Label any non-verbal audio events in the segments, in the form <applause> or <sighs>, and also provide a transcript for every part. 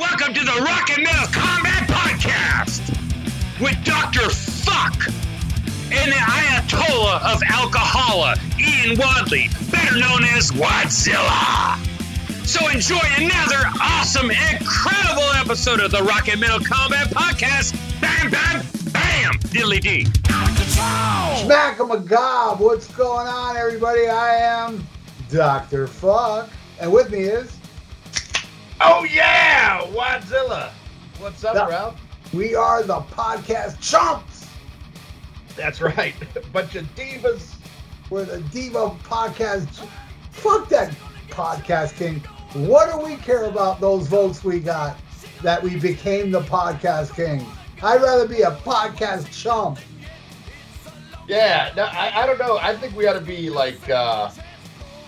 Welcome to the Rock and Metal Combat Podcast with Dr. Fuck and the Ayatollah of Alcohola, Ian Wadley, better known as Wadzilla. So enjoy another awesome, incredible episode of the Rock and Metal Combat Podcast. Bam, bam, bam, diddly dee. Smack 'em a gob. What's going on, everybody? I am Dr. Fuck. And with me is, Oh yeah, Wadzilla. What's up, Yeah. Ralph? we are the podcast chumps. That's right. <laughs> Bunch of divas. We're the Diva Podcast. Fuck that podcast king. What do we care about those votes we got that we became the podcast king? I'd rather be a podcast chump. Yeah, no, I, I don't know. I think we ought to be like uh,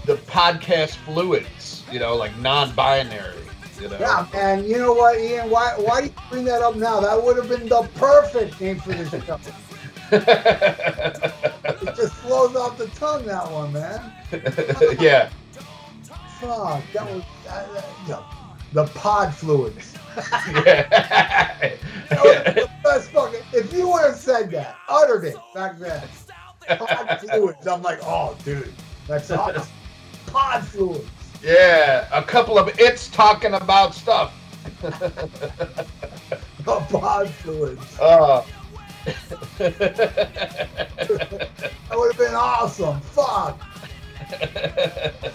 the podcast fluids, you know, like non-binary. You know. Yeah, man. You know what, Ian? Why why do you bring that up now? That would have been the perfect name for this show. <laughs> It just flows off the tongue, that one, man. <laughs> yeah. Fuck, that was that, that, yeah. the pod fluids. yeah. <laughs> The best fucking. If you would have said that, uttered it back then, pod fluids. I'm like, oh, dude, that's awesome. Pod yeah, a couple of it's talking about stuff. <laughs> The pod fluids. Uh, <laughs> That would have been awesome. Fuck. <laughs>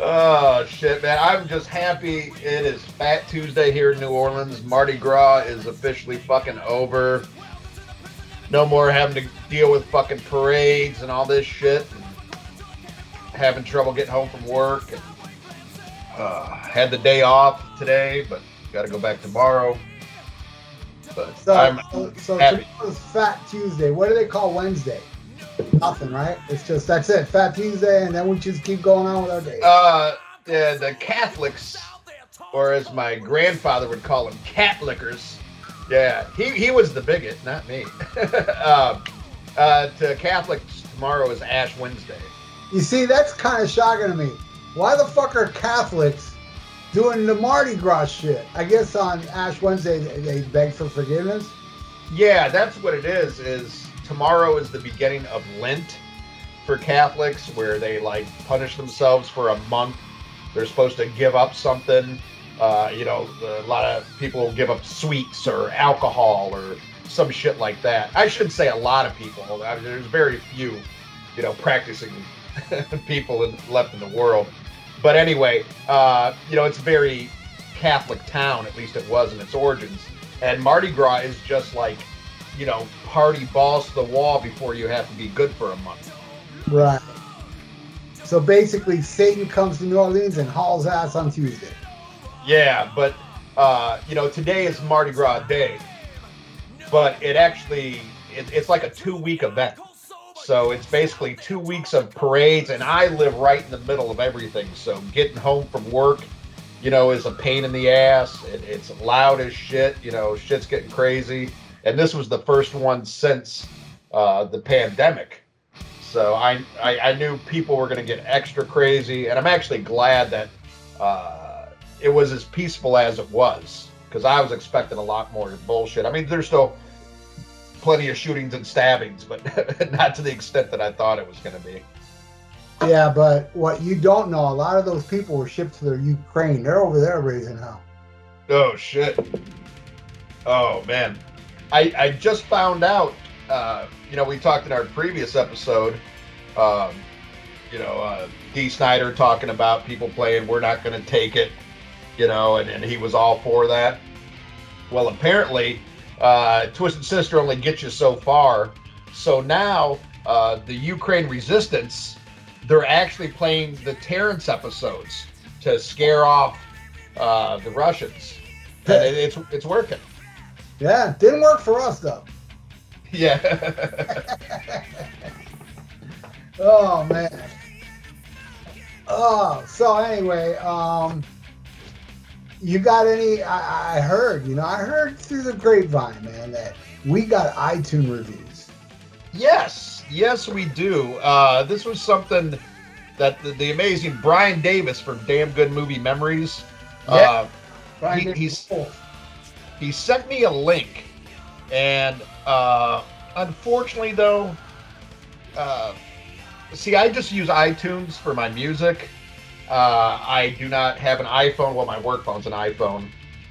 oh shit, man! I'm just happy it is Fat Tuesday here in New Orleans. Mardi Gras is officially fucking over. No more having to deal with fucking parades and all this shit. Having trouble getting home from work. And, uh, had the day off today, but got to go back tomorrow. But So, I'm so, so happy. tomorrow's Fat Tuesday. What do they call Wednesday? Nothing, right? It's just that's it. Fat Tuesday, and then we just keep going on with our day. Uh, the, the Catholics, or as my grandfather would call them, cat lickers. Yeah, he, he was the bigot, not me. <laughs> um, uh, to Catholics, tomorrow is Ash Wednesday. You see, that's kind of shocking to me. Why the fuck are Catholics doing the Mardi Gras shit? I guess on Ash Wednesday they, beg for forgiveness. Yeah, that's what it is. Is tomorrow is the beginning of Lent for Catholics, where they like punish themselves for a month. They're supposed to give up something. Uh, you know, a lot of people give up sweets or alcohol or some shit like that. I shouldn't say a lot of people. There's very few, you know, practicing <laughs> people in, left in the world. But anyway, uh, you know, it's a very Catholic town, at least it was in its origins. And Mardi Gras is just like, you know, party balls to the wall before you have to be good for a month. Right. So basically, Satan comes to New Orleans and hauls ass on Tuesday. Yeah, but uh, you know, today is Mardi Gras Day, but it actually it, it's like a two-week event. So it's basically two weeks of parades, and I live right in the middle of everything. So getting home from work, you know, is a pain in the ass. It, it's loud as shit. You know, shit's getting crazy. And this was the first one since uh, the pandemic. So I, I I knew people were going to get extra crazy, and I'm actually glad that uh, it was as peaceful as it was because I was expecting a lot more bullshit. I mean, there's still plenty of shootings and stabbings, but <laughs> not to the extent that I thought it was going to be. Yeah, but what you don't know, a lot of those people were shipped to the Ukraine. They're over there raising hell. Oh shit! Oh man, I I just found out. Uh, you know, we talked in our previous episode. Um, you know, uh, Dee Snider talking about people playing "We're Not Going to Take It," you know, and, and he was all for that. Well, apparently, uh, Twisted Sister only gets you so far. So now, uh, the Ukraine resistance, they're actually playing the Terrence episodes to scare off uh, the Russians. And it, it's it's working. Yeah, didn't work for us though. <laughs> Yeah. <laughs> Oh man. Oh, so anyway, um, you got any? I, I heard, you know, I heard through the grapevine, man, that we got iTunes reviews. yes, yes, we do. Uh, this was something that the, the amazing Brian Davis from Damn Good Movie Memories. Yeah. Uh, he- he's- he sent me a link, and uh, unfortunately, though, uh, see, I just use iTunes for my music. Uh, I do not have an iPhone. Well, my work phone's an iPhone,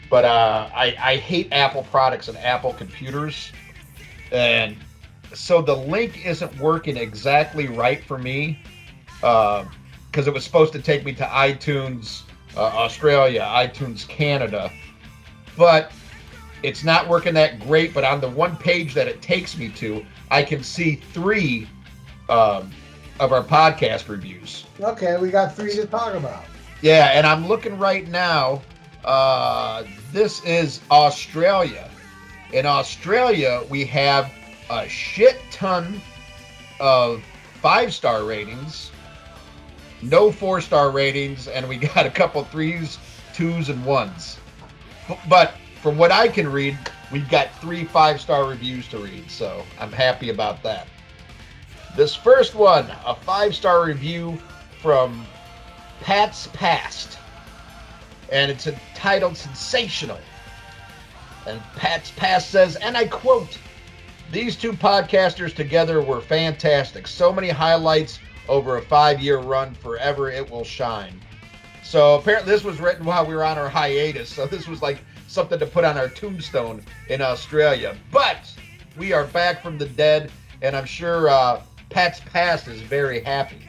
but uh, I, I hate Apple products and Apple computers, and so the link isn't working exactly right for me because it was supposed to take me to iTunes uh, Australia, iTunes Canada, but it's not working that great. But on the one page that it takes me to, I can see three um, of our podcast reviews. Okay, we got three to talk about. Yeah, and I'm looking right now. Uh, this is Australia. In Australia, we have a shit ton of five star ratings, no four star ratings, and we <laughs> got a couple threes, twos, and ones. But from what I can read, we've got three five star reviews to read, so I'm happy about that. This first one, a five star review from Pat's Past. And it's entitled Sensational. And Pat's Past says, and I quote, These two podcasters together were fantastic. So many highlights over a five year run. Forever it will shine. So apparently, this was written while we were on our hiatus. So this was like something to put on our tombstone in Australia. But we are back from the dead, and I'm sure uh, Pat's Past is very happy.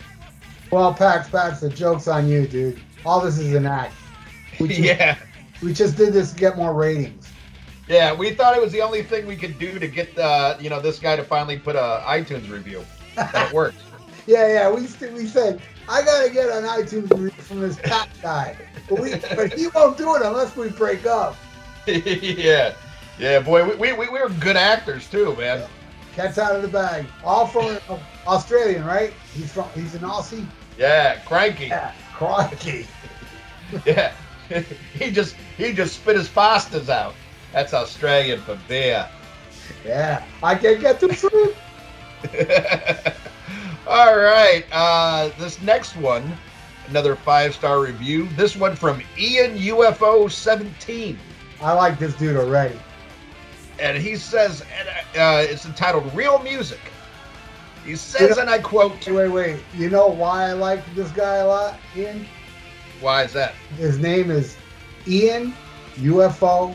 Well, Pax, Pax, the joke's on you, dude. All this is an act. We <laughs> just, yeah. we just did this to get more ratings. Yeah, we thought it was the only thing we could do to get uh, you know this guy to finally put a iTunes review, it worked. <laughs> Yeah, yeah. We st- we said I gotta get an iTunes review from this Pat guy, but we but he won't do it unless we break up. <laughs> yeah, yeah, boy, we, we, we were good actors too, man. Cat's out of the bag. All from Australian, right? He's from he's an Aussie. Yeah, cranky. Yeah, crikey. <laughs> Yeah, <laughs> he just he just spit his Foster's out. That's Australian for beer. Yeah, I can get the <laughs> truth. All right, uh, this next one, another five star review. This one from Ian UFO 17. I like this dude already. And he says uh, it's entitled "Real Music." He says, and I quote, Wait, wait. You know why I like this guy a lot, Ian? "Why is that?" His name is Ian UFO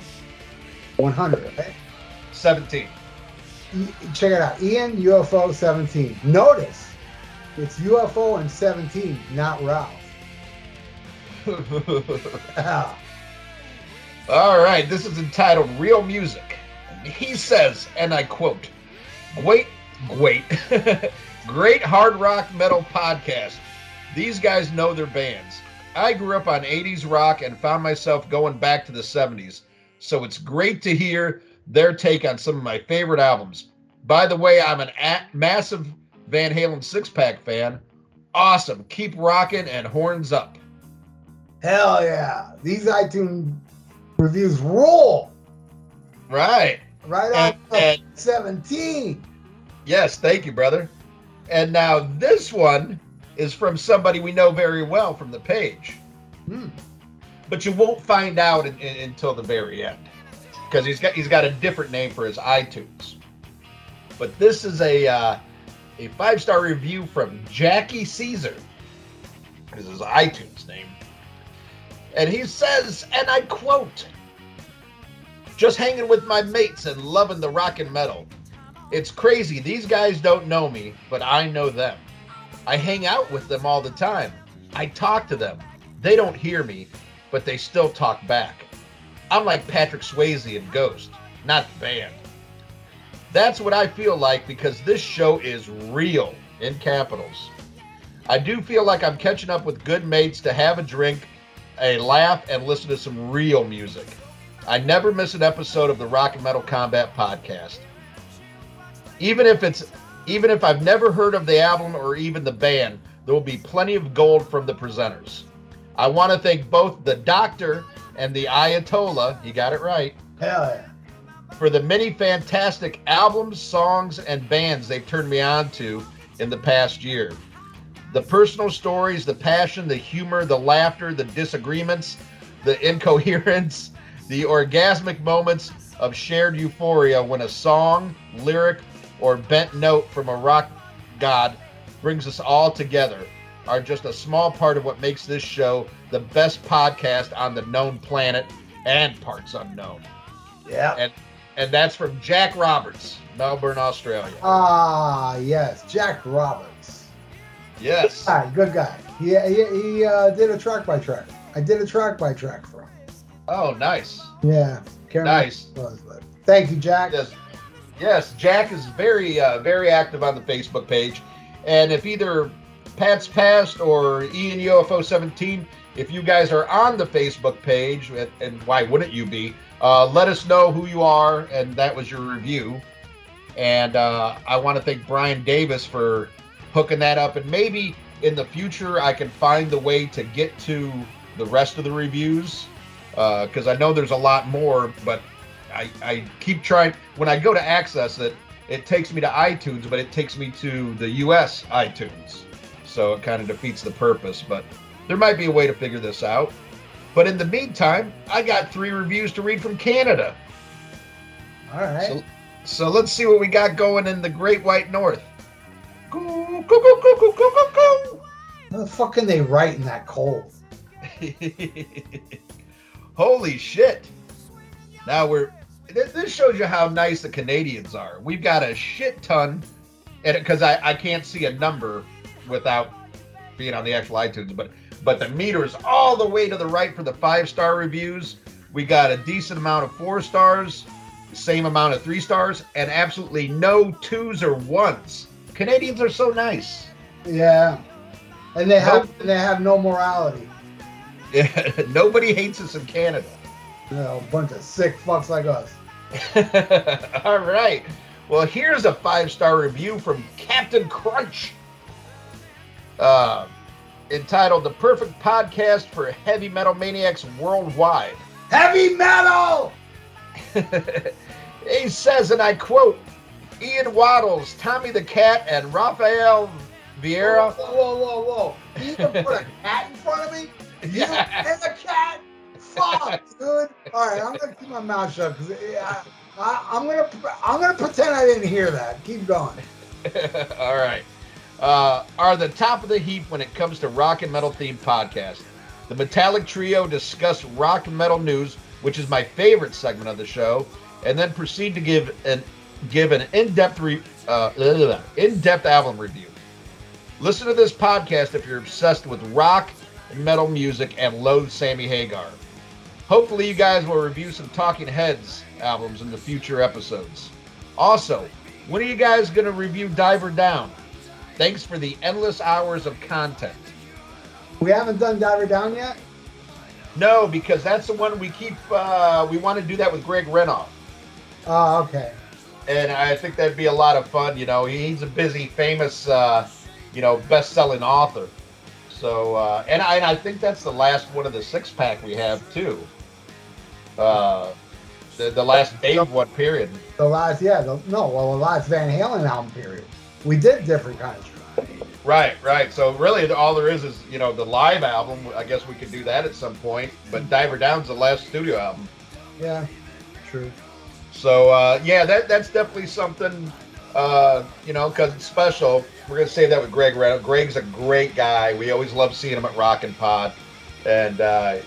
100. Okay? 17. E- Check it out. Ian UFO 17. Notice it's UFO and 17, not Ralph. Yeah. <laughs> All right, this is entitled "Real Music." He says, and I quote, "Great, great, <laughs> great hard rock metal podcast. These guys know their bands. I grew up on 80s rock and found myself going back to the 70s, so it's great to hear their take on some of my favorite albums. By the way, I'm an a- massive Van Halen six pack fan. Awesome. Keep rocking and horns up. Hell yeah. These iTunes reviews rule. Right. Right And, on and 17. Yes, thank you, brother. And now this one is from somebody we know very well from the page, Hmm. but you won't find out in, in- until the very end because he's got he's got a different name for his iTunes. But this is a uh, a five star review from Jackie Caesar. This is his iTunes name, and he says, and I quote. Just hanging with my mates and loving the rock and metal. It's crazy. These guys don't know me, but I know them. I hang out with them all the time. I talk to them. They don't hear me, but they still talk back. I'm like Patrick Swayze in Ghost, not the band. That's what I feel like because this show is real in capitals. I do feel like I'm catching up with good mates to have a drink, a laugh, and listen to some real music. I never miss an episode of the Rock and Metal Combat podcast even if it's even if I've never heard of the album or even the band, there will be plenty of gold from the presenters. I want to thank both the Doctor and the Ayatollah, he got it right, Hell yeah. for the many fantastic albums, songs, and bands they've turned me on to in the past year. The personal stories, the passion, the humor, the laughter, the disagreements, the incoherence, the orgasmic moments of shared euphoria when a song, lyric, or bent note from a rock god brings us all together are just a small part of what makes this show the best podcast on the known planet and parts unknown. Yeah. And and that's from Jack Roberts, Melbourne, Australia. Ah, yes, Jack Roberts. Yes. Hi, good guy. He he, he uh, did a track by track. I did a track by track. Oh, nice. Yeah. Nice. was, thank you, Jack. Yes, yes. Jack is very, uh, very active on the Facebook page, and if either Pat's Past or Ian UFO 17, if you guys are on the Facebook page, and, and why wouldn't you be? Uh, let us know who you are, and that was your review. And uh, I want to thank Brian Davis for hooking that up, and maybe in the future I can find the way to get to the rest of the reviews Uh, because I know there's a lot more, but I, I keep trying. When I go to access it, it takes me to iTunes, but it takes me to the US iTunes. So it kind of defeats the purpose. But there might be a way to figure this out. But in the meantime, I got three reviews to read from Canada. All right. So, so let's see what we got going in the Great White North. Go, go, go, go, go, go, go, How the fuck can they write in that cold? <laughs> Holy shit. Now we're. th- This shows you how nice the Canadians are. We've got a shit ton, and because I, I can't see a number without being on the actual iTunes, but but the meter's all the way to the right for the five star reviews. We got a decent amount of four stars, same amount of three stars, and absolutely no twos or ones. Canadians are so nice. Yeah. And they have and they have no morality. <laughs> Nobody hates us in Canada. A bunch of sick fucks like us. <laughs> All right. Well, here's a five star review from Captain Crunch uh, entitled The Perfect Podcast for Heavy Metal Maniacs Worldwide. Heavy metal! <laughs> he says, and I quote Ian Waddles, Tommy the Cat, and Rafael Vieira. Whoa, whoa, whoa, whoa. You even put a cat in front of me? You Yeah. and the cat? Fuck, dude. All right, I'm gonna keep my mouth shut because I, I, I'm gonna I'm gonna pretend I didn't hear that. Keep going. <laughs> All right. Uh, are the top of the heap when it comes to rock and metal themed podcast. The Metallic Trio discuss rock and metal news, which is my favorite segment of the show, and then proceed to give an give an in-depth uh, in-depth album review. Listen to this podcast if you're obsessed with rock metal music and loathe Sammy Hagar. Hopefully, you guys will review some Talking Heads albums in the future episodes. Also, when are you guys going to review Diver Down? Thanks for the endless hours of content. We haven't done Diver Down yet. No, because that's the one we keep. Uh, we want to do that with Greg Renoff, Oh, okay. and I think that'd be a lot of fun. You know, he's a busy, famous, uh, you know, best-selling author. So, uh, and I, and I think that's the last one of the six-pack we have too. Uh, the the last Dave one period. The last, yeah, the, no, well, the last Van Halen album period. We did different kinds of. Right, right. So really, all there is is you know the live album. I guess we could do that at some point. But Diver Down's the last studio album. Yeah, true. So uh, yeah, that that's definitely something. Uh, you know, because it's special. We're gonna say that with Greg Renoff. Greg's a great guy. We always love seeing him at Rockin' Pod, and uh,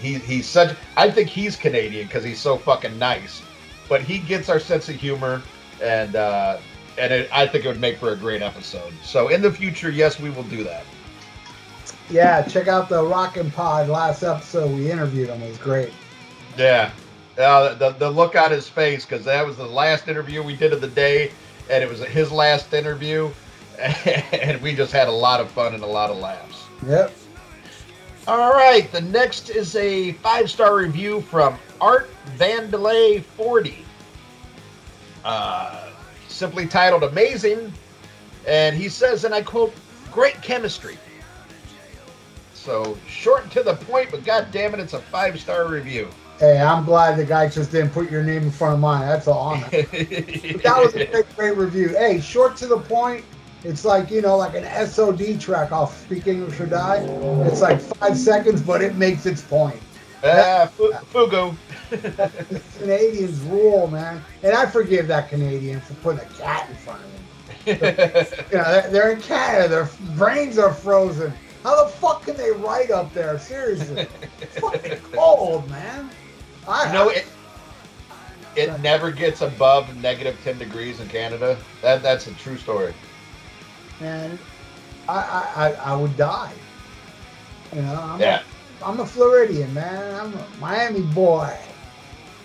he he's such. I think he's Canadian because he's so fucking nice. But he gets our sense of humor, and uh, and it, I think it would make for a great episode. So in the future, yes, we will do that. Yeah, check out the Rockin' Pod last episode. We interviewed him. It was great. Yeah. Uh, the, the look on his face, because that was the last interview we did of the day, and it was his last interview, <laughs> and we just had a lot of fun and a lot of laughs. Yep. All right, the next is a five star review from Art Vandelay 40. Uh, simply titled Amazing, and he says, and I quote, great chemistry. So short and to the point, but god damn it, it's a five star review. Hey, I'm glad the guy just didn't put your name in front of mine. That's an honor. But <laughs> that was a great, great review. Hey, short to the point. It's like you know, like an SOD track off Speak English or Die. It's like five seconds, but it makes its point. Ah, fu- Fugu. The Canadians rule, man, and I forgive that Canadian for putting a cat in front of him. You know, they're, they're in Canada. Their brains are frozen. How the fuck can they write up there? Seriously, it's fucking cold, man. I You know, it it never gets above negative ten degrees in Canada. That that's a true story. man, I, I, I, I would die. You know, I'm, Yeah, a, I'm a Floridian, man. I'm a Miami boy.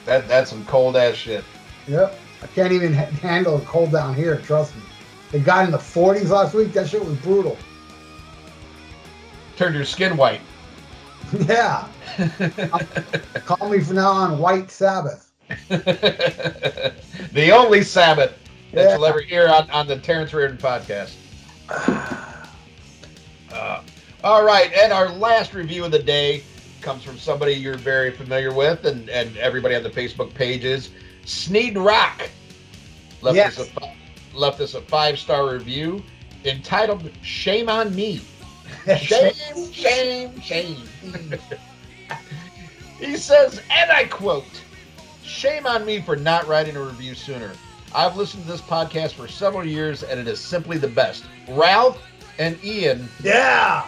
that that's some cold ass shit. Yep. I can't even ha- handle the cold down here, trust me. It got in the 40s last week. That shit was brutal. Turned your skin white. <laughs> Yeah. <laughs> Call me from now on White Sabbath. <laughs> the only Sabbath that Yeah. you'll ever hear on, on the Terrence Reardon podcast. <sighs> Uh, all right, and our last review of the day comes from somebody you're very familiar with, and, and everybody on the Facebook pages. Sneed Rock left Yes. us a left us a five star review entitled "Shame on Me." <laughs> Shame, shame, shame. He says, and I quote, Shame on me for not writing a review sooner. I've listened to this podcast for several years and it is simply the best. Ralph and Ian Yeah.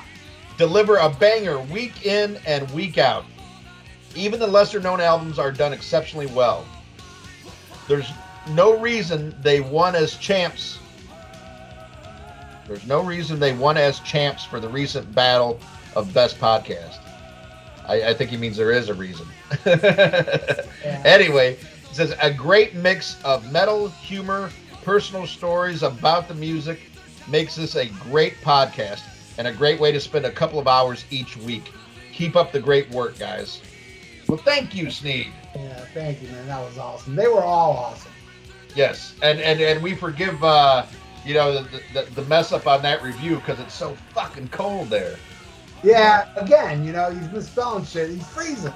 deliver a banger week in and week out. Even the lesser known albums are done exceptionally well. There's no reason they won as champs. There's no reason they won as champs for the recent battle of best podcast. I, I think he means there is a reason. <laughs> <laughs> Anyway, it says a great mix of metal, humor, personal stories about the music makes this a great podcast and a great way to spend a couple of hours each week. Keep up the great work, guys. Well, thank you, Sneed. Yeah, thank you, man. That was awesome. They were all awesome. Yes, and and and we forgive, uh, you know, the, the the mess up on that review because it's so fucking cold there. Yeah, again, you know, he's misspelling shit. He's freezing.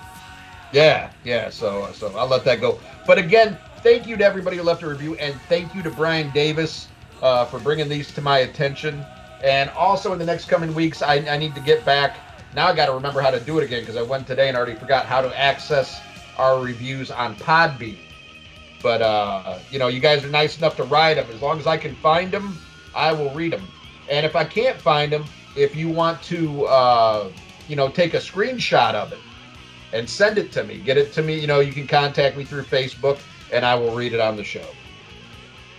Yeah, yeah. So so I'll let that go. But again, thank you to everybody who left a review, and thank you to Brian Davis uh, for bringing these to my attention. And also in the next coming weeks, I, I need to get back. Now I got to remember how to do it again because I went today and already forgot how to access our reviews on Podbean. But uh, you know, you guys are nice enough to write them. As long as I can find them, I will read them. And if I can't find them, if you want to, uh, you know, take a screenshot of it and send it to me. Get it to me. You know, you can contact me through Facebook, and I will read it on the show.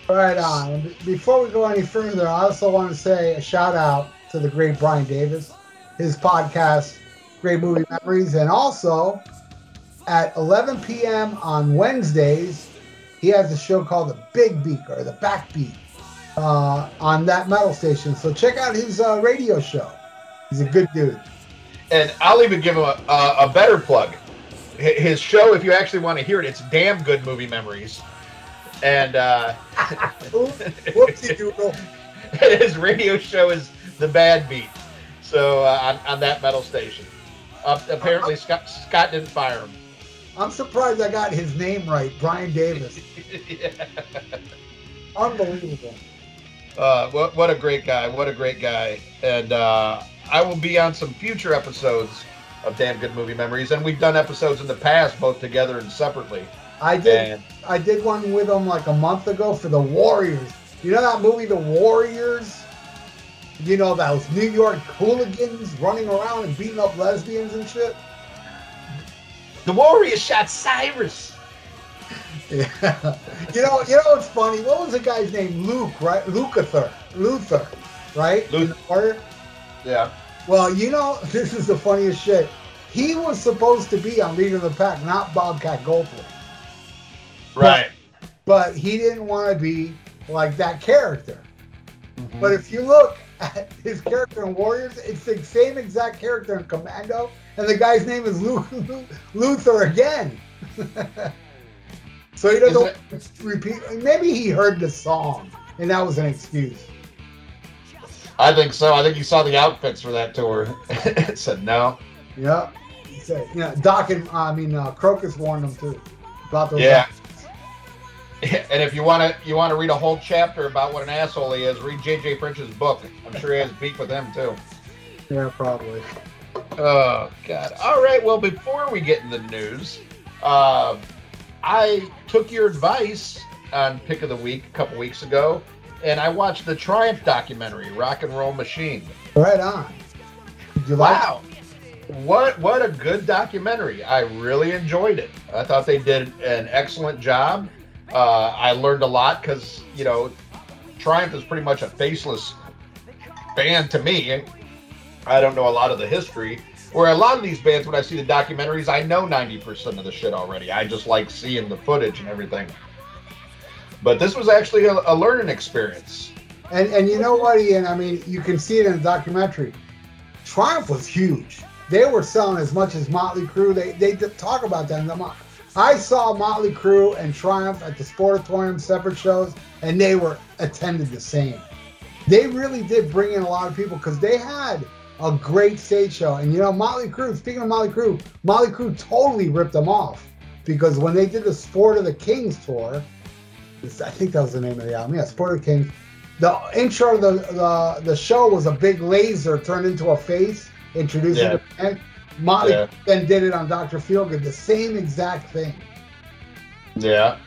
Right on. Before we go any further, I also want to say a shout out to the great Brian Davis, his podcast, Great Movie Memories, and also at 11 p.m. on Wednesdays, he has a show called The Big Beat or The Backbeat uh, on that metal station. So check out his uh, radio show. He's a good dude. And I'll even give him a, a, a better plug. His show, if you actually want to hear it, it's damn good movie memories. And uh, <laughs> Whoopsie <laughs> doodle. his radio show is The Bad Beat. So uh, on, on that metal station. Uh, apparently, Scott, Scott didn't fire him. I'm surprised I got his name right, Brian Davis. <laughs> Unbelievable. Uh, what, what a great guy. What a great guy. And uh, I will be on some future episodes of Damn Good Movie Memories. And we've done episodes in the past, both together and separately. I did. And I did one with him like a month ago for the Warriors. You know that movie, The Warriors? You know those New York hooligans running around and beating up lesbians and shit. the Warriors shot Cyrus. Yeah. <laughs> you know, you know what's funny? What was the guy's name? Luke, right? Lukather. Luther, right? Luth- In the Warrior? Yeah. Well, you know, <laughs> this is the funniest shit. He was supposed to be on Leader of the Pack, not Bobcat Goldthwait. Right. But he didn't want to be like that character. Mm-hmm. But if you look at his character in Warriors, it's the same exact character in Commando, and the guy's name is Lu- <laughs> Lu- Luther again. So he doesn't Isn't want to repeat. Maybe he heard the song, and that was an excuse. I think so. I think you saw the outfits for that tour. <laughs> Said no. Yeah. He said, know, Doc and I mean uh, Crocus warned him too about those. Yeah. <laughs> And if you want to, you want to read a whole chapter about what an asshole he is, read Jay Jay French's book. I'm sure he has beef with him too. Yeah, probably. Oh God! All right. Well, before we get in the news, uh, I took your advice on pick of the week a couple weeks ago, and I watched the Triumph documentary, Rock and Roll Machine. Right on. You like? Wow. What what a good documentary. I really enjoyed it. I thought they did an excellent job. Uh, I learned a lot because, you know, Triumph is pretty much a faceless band to me. I don't know a lot of the history. Where a lot of these bands, when I see the documentaries, I know 90% of the shit already. I just like seeing the footage and everything. But this was actually a, a learning experience. And and you know what, Ian? I mean, you can see it in the documentary. Triumph was huge. They were selling as much as Motley Crue. They they talk about that I saw Motley Crue and Triumph at the Sportatorium separate shows, and they were attended the same. They really did bring in a lot of people because they had a great stage show. And you know, Motley Crue. Speaking of Motley Crue, Motley Crue totally ripped them off because when they did the Sport of the Kings tour, I think that was the name of the album. Yeah, Sport of the Kings. The intro of the, the the show was a big laser turned into a face, introducing Yeah. the band. Motley Yeah. then did it on Dr. Feelgood, the same exact thing. Yeah.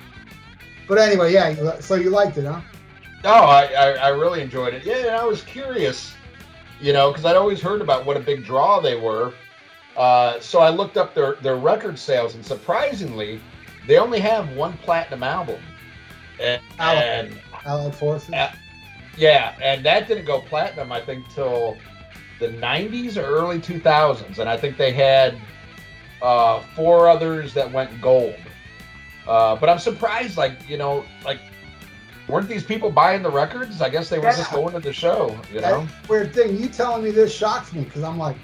But anyway, yeah. So you liked it, huh? No, I, I, I really enjoyed it. Yeah, I was curious, you know, because I'd always heard about what a big draw they were. Uh, so I looked up their, their record sales, and surprisingly, they only have one platinum album. And, and Allied Forces. Yeah. yeah, and that didn't go platinum, I think, till the 90s or early 2000s. And I think they had uh, four others that went gold. Uh, but I'm surprised, like, you know, like, weren't these people buying the records? I guess they were just going to the show, you know? Weird thing. You telling me this shocks me because I'm like,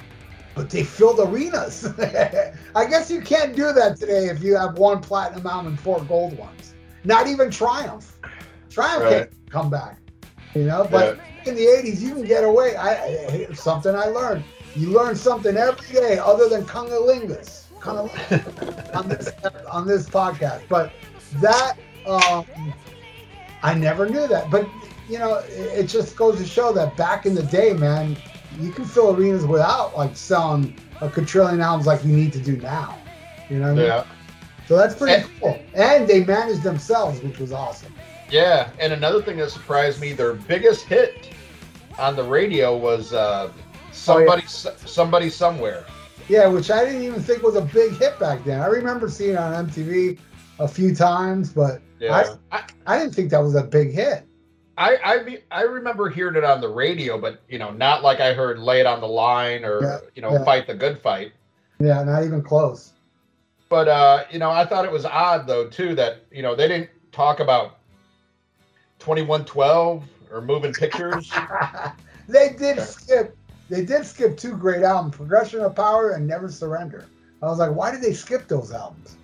but they filled arenas. <laughs> I guess you can't do that today if you have one platinum album and four gold ones. Not even Triumph. Triumph Right. can't come back. You know, but in the '80s you can get away. I, I something I learned. You learn something every day other than cunnilingus. Cunnilingus <laughs> on this on this podcast. But that um, I never knew that. But you know, it, just goes to show that back in the day, man, you can fill arenas without like selling a quadrillion albums like you need to do now. You know what I mean? Yeah. So that's pretty And- cool. And they managed themselves, which was awesome. Yeah, and another thing that surprised me, their biggest hit on the radio was uh, somebody, somebody somewhere. Yeah, which I didn't even think was a big hit back then. I remember seeing it on MTV a few times, but Yeah, I, I didn't think that was a big hit. I, I I remember hearing it on the radio, but you know, not like I heard "Lay It on the Line" or Yeah, you know, yeah. "Fight the Good Fight." Yeah, not even close. But uh, you know, I thought it was odd though too that you know they didn't talk about twenty one twelve or moving pictures. <laughs> they did skip. They did skip two great albums, "Progression of Power" and "Never Surrender." I was like, why did they skip those albums?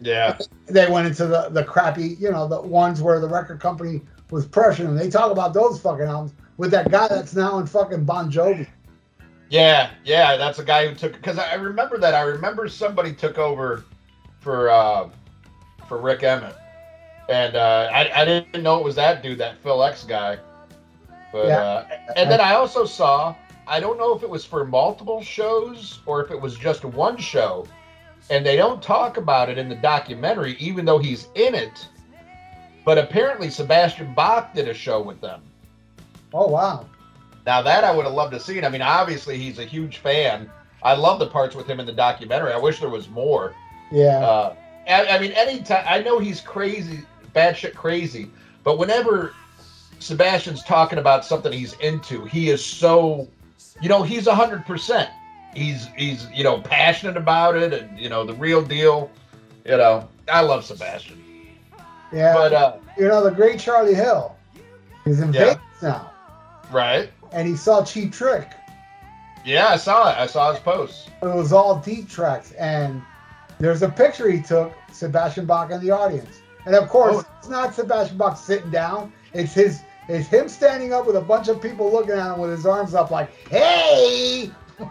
Yeah, They went into the the crappy, you know, the ones where the record company was pressuring them. They talk about those fucking albums with that guy that's now in fucking Bon Jovi. yeah, yeah. That's a guy who took because I remember that. I remember somebody took over for uh, for Rik Emmett, and uh, I I didn't know it was that dude, that Phil X guy. But Yeah. uh, and then I also saw I don't know if it was for multiple shows or if it was just one show, and they don't talk about it in the documentary, even though he's in it. But apparently Sebastian Bach did a show with them. Oh wow. Now that I would have loved to see. I mean, obviously he's a huge fan. I love the parts with him in the documentary. I wish there was more. Yeah. Uh, I, I mean, anytime I know he's crazy, bad shit crazy, but whenever Sebastian's talking about something he's into, he is so, you know, he's a hundred percent. He's he's you know passionate about it, and you know the real deal. You know, I love Sebastian, yeah. but uh, you know, the great Charlie Hill is in Yeah. Vegas now, right? and he saw Cheap Trick. Yeah, I saw it. I saw his post. It was all deep tracks, and there's a picture he took, Sebastian Bach in the audience, and of course, Oh. it's not Sebastian Bach sitting down. It's his. It's him standing up with a bunch of people looking at him with his arms up, like, "Hey!" <laughs>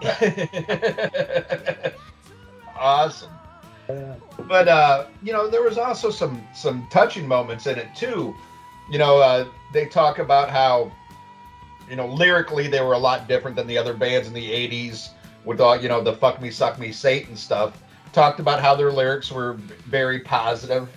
awesome. But uh, you know, there was also some some touching moments in it too. You know, uh, they talk about how you know lyrically they were a lot different than the other bands in the '80s with all you know the "fuck me, suck me, Satan" stuff. Talked about how their lyrics were very positive,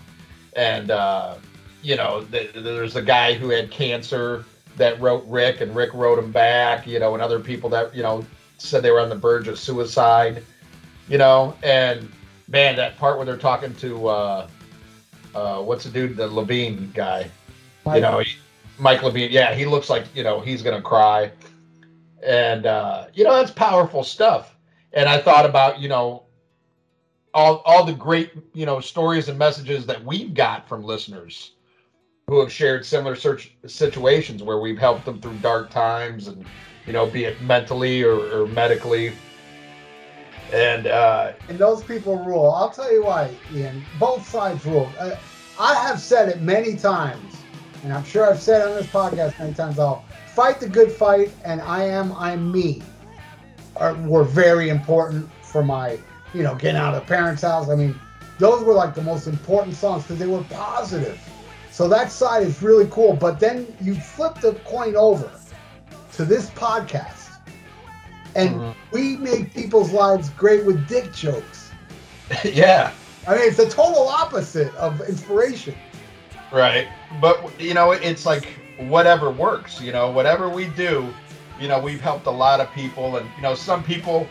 and uh, you know, th- there's a guy who had cancer that wrote Rick, and Rick wrote him back. You know, and other people that you know said they were on the verge of suicide. You know, and man, that part where they're talking to uh, uh, what's the dude, the Levine guy, you know, he, Mike Levine. Yeah, he looks like you know he's gonna cry, and uh, you know that's powerful stuff. And I thought about you know all all the great you know stories and messages that we've got from listeners who have shared similar search situations where we've helped them through dark times and you know be it mentally or, or medically and uh and those people rule. I'll tell you why, Ian. Both sides rule. Uh, I have said it many times, and I'm sure I've said it on this podcast many times. I'll fight the good fight, and I am I'm me. Are, were very important for my, you know, getting out of the parents' house. I mean, those were like the most important songs because they were positive. So that side is really cool. But then you flip the coin over to this podcast, and Mhm. we make people's lives great with dick jokes. <laughs> yeah I mean, it's the total opposite of inspiration. Right. But you know, it's like whatever works, you know, whatever we do, you know, we've helped a lot of people and you know, some people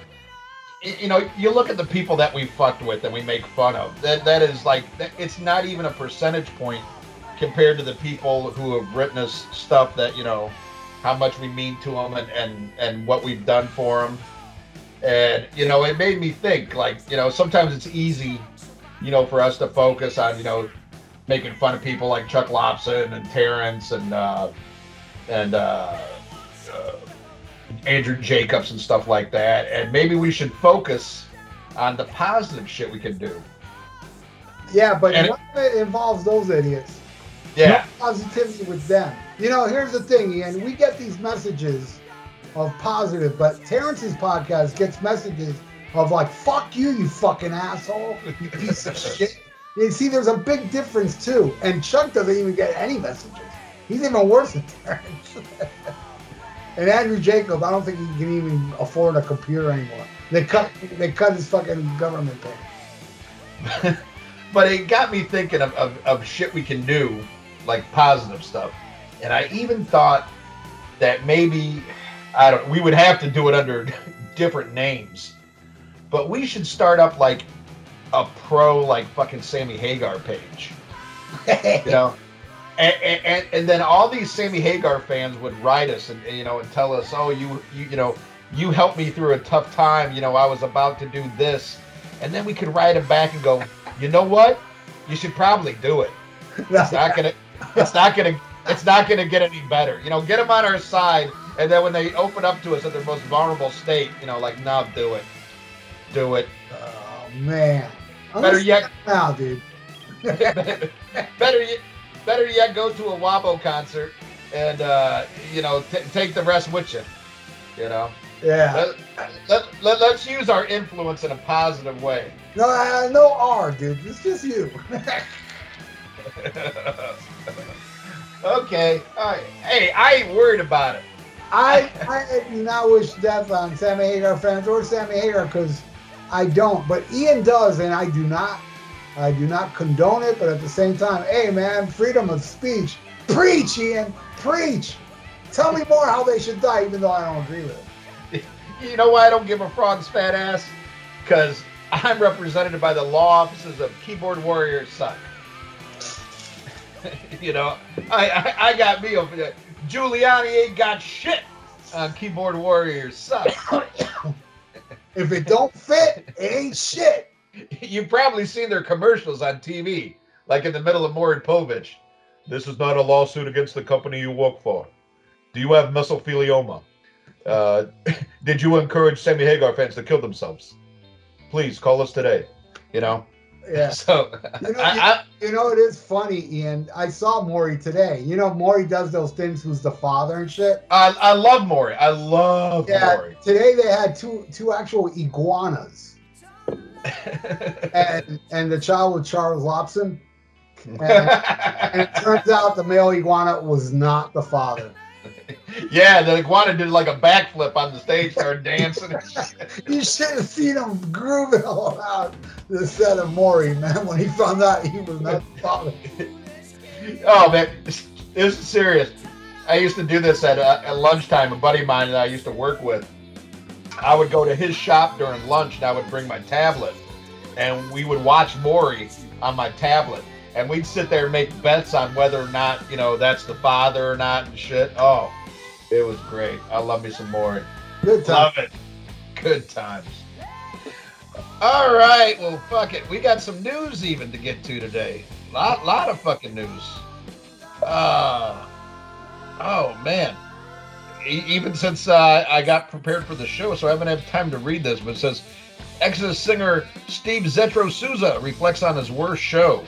you know, you look at the people that we fucked with and we make fun of. That that is like it's not even a percentage point compared to the people who have written us stuff that, you know, how much we mean to them and and and what we've done for them. And you know, it made me think like, you know, sometimes it's easy, you know, for us to focus on, you know, making fun of people like Chuck Lobson and Terrence and uh, and uh, uh, Andrew Jacobs and stuff like that. And maybe we should focus on the positive shit we can do. Yeah, but And- none of it involves those idiots. Yeah, No positivity with them. You know, here's the thing, Ian. We get these messages of positive, but Terrence's podcast gets messages of like, fuck you, you fucking asshole, you piece of <laughs> shit. You see, there's a big difference too. And Chuck doesn't even get any messages. He's even worse than Terrence. <laughs> and Andrew Jacob, I don't think he can even afford a computer anymore. They cut they cut his fucking government pay. <laughs> but it got me thinking of, of, of shit we can do, like positive stuff. And I even thought that maybe I don't we would have to do it under <laughs> different names. But we should start up like a pro like fucking Sammy Hagar page. <laughs> You know? And, and, and then all these Sammy Hagar fans would write us and you know and tell us, oh you you you know you helped me through a tough time. You know I was about to do this, and then we could write them back and go, you know what? You should probably do it. It's not gonna. It's not gonna. It's not gonna get any better. You know, get them on our side, and then when they open up to us at their most vulnerable state, you know, like, no, do it, do it. Oh man. I'm Better yet, now, dude. <laughs> better yet, better yet, go to a Wabo concert and uh, you know t- take the rest with you. You know, Yeah. let, let, let, let's use our influence in a positive way. No, uh, no R, dude. It's just you. <laughs> okay, right. Hey, I ain't worried about it. I I do not wish death on Sammy Hagar fans or Sammy Hagar because I don't, but Ian does, and I do not. I do not condone it, but at the same time, hey man, freedom of speech. Preach, Ian. Preach. Tell me more how they should die, even though I don't agree with it. <laughs> You know why I don't give a frog's fat ass? Because I'm represented by the law offices of Keyboard Warriors Suck. <laughs> you know, I, I I got me over there. Giuliani ain't got shit on Keyboard Warriors Suck. <coughs> If it don't fit, it ain't shit. <laughs> You've probably seen their commercials on TV, like in the middle of Maury Povich. This is not a lawsuit against the company you work for. Do you have mesothelioma? Uh, <laughs> did you encourage Sammy Hagar fans to kill themselves? Please call us today. You know. Yeah. <laughs> So You know, I, I, You know, it is funny, Ian. I saw Maury today. You know, Maury does those things who's the father and shit. I I love Maury. I love Yeah, Maury. today they had two two actual iguanas <laughs> and and the child with Charles Lobson. <laughs> And, and it turns out the male iguana was not the father. Yeah, the iguana did like a backflip on the stage, started dancing. you should have seen him grooving all around the set of Maury, man, when he found out he was not <laughs> the father. oh man, this is serious. I used to do this at, uh, at lunchtime. A buddy of mine that I used to work with, I would go to his shop during lunch, and I would bring my tablet, and we would watch Maury on my tablet, and we'd sit there and make bets on whether or not you know that's the father or not and shit. Oh, it was great. I love me some Maury. Good time. Love it. Good times. All right, well, fuck it. We got some news even to get to today. Lot, lot of fucking news. Uh, oh man. E- even since uh, I got prepared for the show, so I haven't had time to read this, but it says Exodus singer Steve Zetro Souza reflects on his worst show.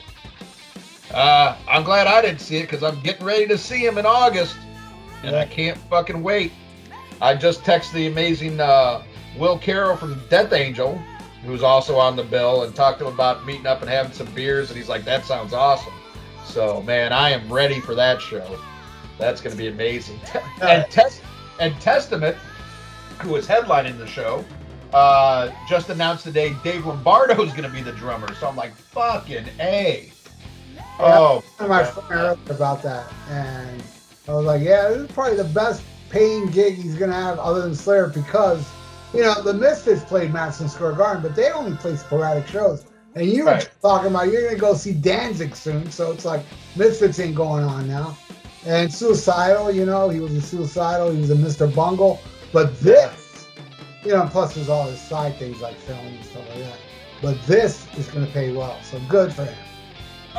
Uh, I'm glad I didn't see it because I'm getting ready to see him in August, and I can't fucking wait. I just texted the amazing uh, Will Carroll from Death Angel, who's also on the bill, and talked to him about meeting up and having some beers, and he's like, "That sounds awesome." So, man, I am ready for that show. That's going to be amazing. <laughs> and, Tes- and Testament, who is headlining the show, uh, just announced today Dave Lombardo is going to be the drummer. So I'm like, fucking a. Oh, One of my friend about that, and I was like, yeah, this is probably the best paying gig he's gonna have other than Slayer because, you know, the Misfits played Madison Square Garden, but they only play sporadic shows. And you were Right. talking about you're gonna go see Danzig soon, so it's like Misfits ain't going on now. And Suicidal, you know, he was in Suicidal, he was a Mr. Bungle, but this, you know, plus there's all his side things like film and stuff like that. But this is gonna pay well, so good for him.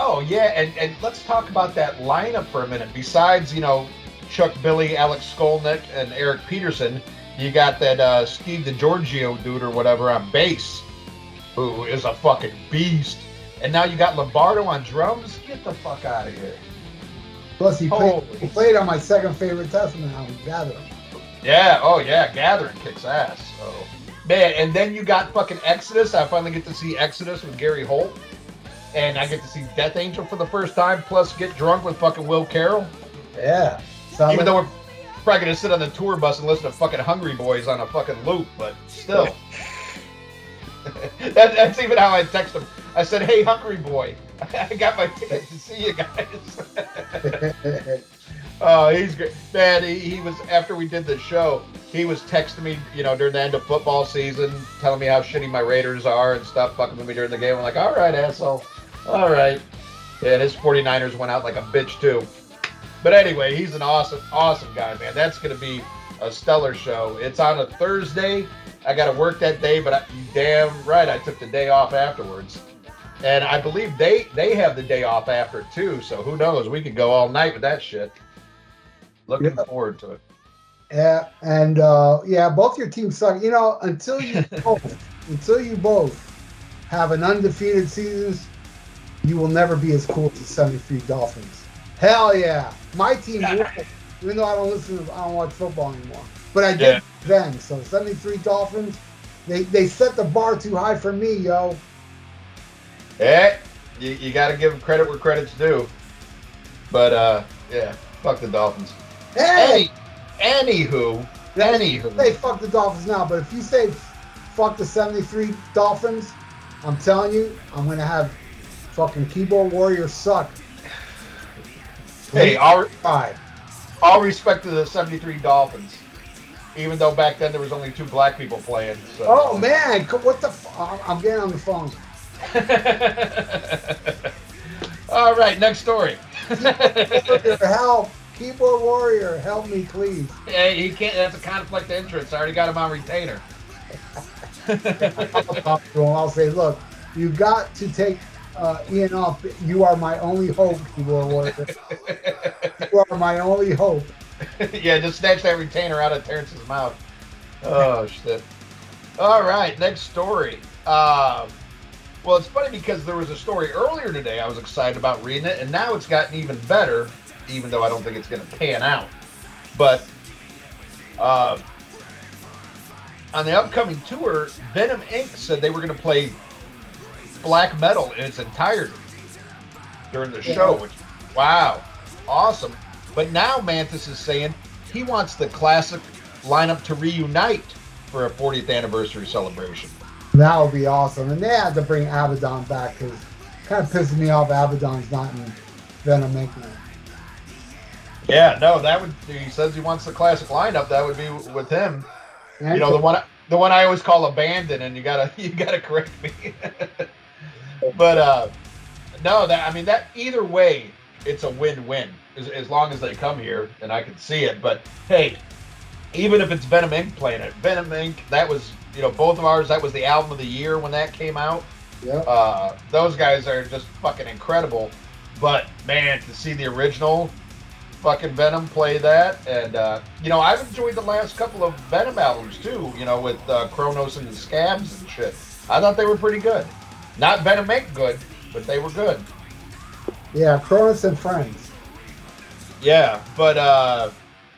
Oh yeah, and, and let's talk about that lineup for a minute. Besides, you know, Chuck Billy, Alex Skolnick, and Eric Peterson, you got that uh, Steve Di Giorgio dude or whatever on bass, who is a fucking beast. And now you got Lombardo on drums. Get the fuck out of here. Plus he played, he played on my second favorite Testament album, Gathering. Yeah. Oh yeah. Gathering kicks ass. So man, and then you got fucking Exodus. I finally get to see Exodus with Gary Holt, and I get to see Death Angel for the first time. Plus, get drunk with fucking Will Carroll. Yeah. Sounds Even like- though we're probably gonna sit on the tour bus and listen to fucking Hungry Boys on a fucking loop, but still. <laughs> that, that's even how I text him. I said, "Hey, Hungry Boy, <laughs> I got my ticket to see you guys." <laughs> oh, he's great, man. He, he was after we did the show. He was texting me, you know, during the end of football season, telling me how shitty my Raiders are and stuff, fucking with me during the game. I'm like, "All right, asshole, all right." Yeah, and his 49ers went out like a bitch too. But anyway, he's an awesome, awesome guy, man. That's going to be a stellar show. It's on a Thursday. I got to work that day, but I, you damn right, I took the day off afterwards. And I believe they they have the day off after too. So who knows? We could go all night with that shit. Looking Yeah. forward to it. yeah, and uh, yeah, both your teams suck. You know, until you <laughs> both, until you both have an undefeated seasons, you will never be as cool as the 73 Dolphins. Hell yeah, my team. will, even though I don't listen, to, I don't watch football anymore, but I did Yeah. then. So 73 Dolphins, they they set the bar too high for me, yo. Hey, you, you got to give them credit where credit's due. But uh, yeah, fuck the Dolphins. Hey, Any, anywho, anywho. They fuck the Dolphins now, but if you say fuck the 73 Dolphins, I'm telling you, I'm gonna have fucking keyboard warriors suck. Hey, all, Five. all respect to the 73 Dolphins. Even though back then there was only two black people playing. So. Oh man, what the? F- I'm- getting on the phone. <laughs> all right, next story. Help! Keyboard warrior, help me, please. hey, he can't. That's a conflict of interest. I already got him on retainer. <laughs> I'll talk to him. I'll say, look, you got to take uh, Ian off. You are my only hope, keyboard warrior. You are my only hope. <laughs> yeah, just snatch that retainer out of Terrence's mouth. Oh shit! All right, next story. Um, well, it's funny because there was a story earlier today. I was excited about reading it, and now it's gotten even better. Even though I don't think it's going to pan out, but uh, on the upcoming tour, Venom Inc. said they were going to play black metal in its entirety during the show. Which, wow, awesome. But now Mantas is saying he wants the classic lineup to reunite for a 40th anniversary celebration. That would be awesome. And they had to bring Abaddon back because kind of pisses me off Abaddon's not in Venom Inc. Yeah, no, that would. He says he wants the classic lineup. That would be with him. And You know the one, the one I always call abandon, and you gotta, <laughs> you gotta correct me. <laughs> but uh, no, that I mean that either way, it's a win-win as, as long as they come here and I can see it. But hey, even if it's Venom Inc. playing it, Venom Inc. That was, you know, both of ours. That was the album of the year when that came out. Yeah. Uh, those guys are just fucking incredible. But man, to see the original fucking Venom play that, and uh, you know, I've enjoyed the last couple of Venom albums too. You know, with uh, Cronos and the Scabs and shit. I thought they were pretty good. Not Venom make good, but they were good. Yeah, Cronus and Friends. Yeah, but uh,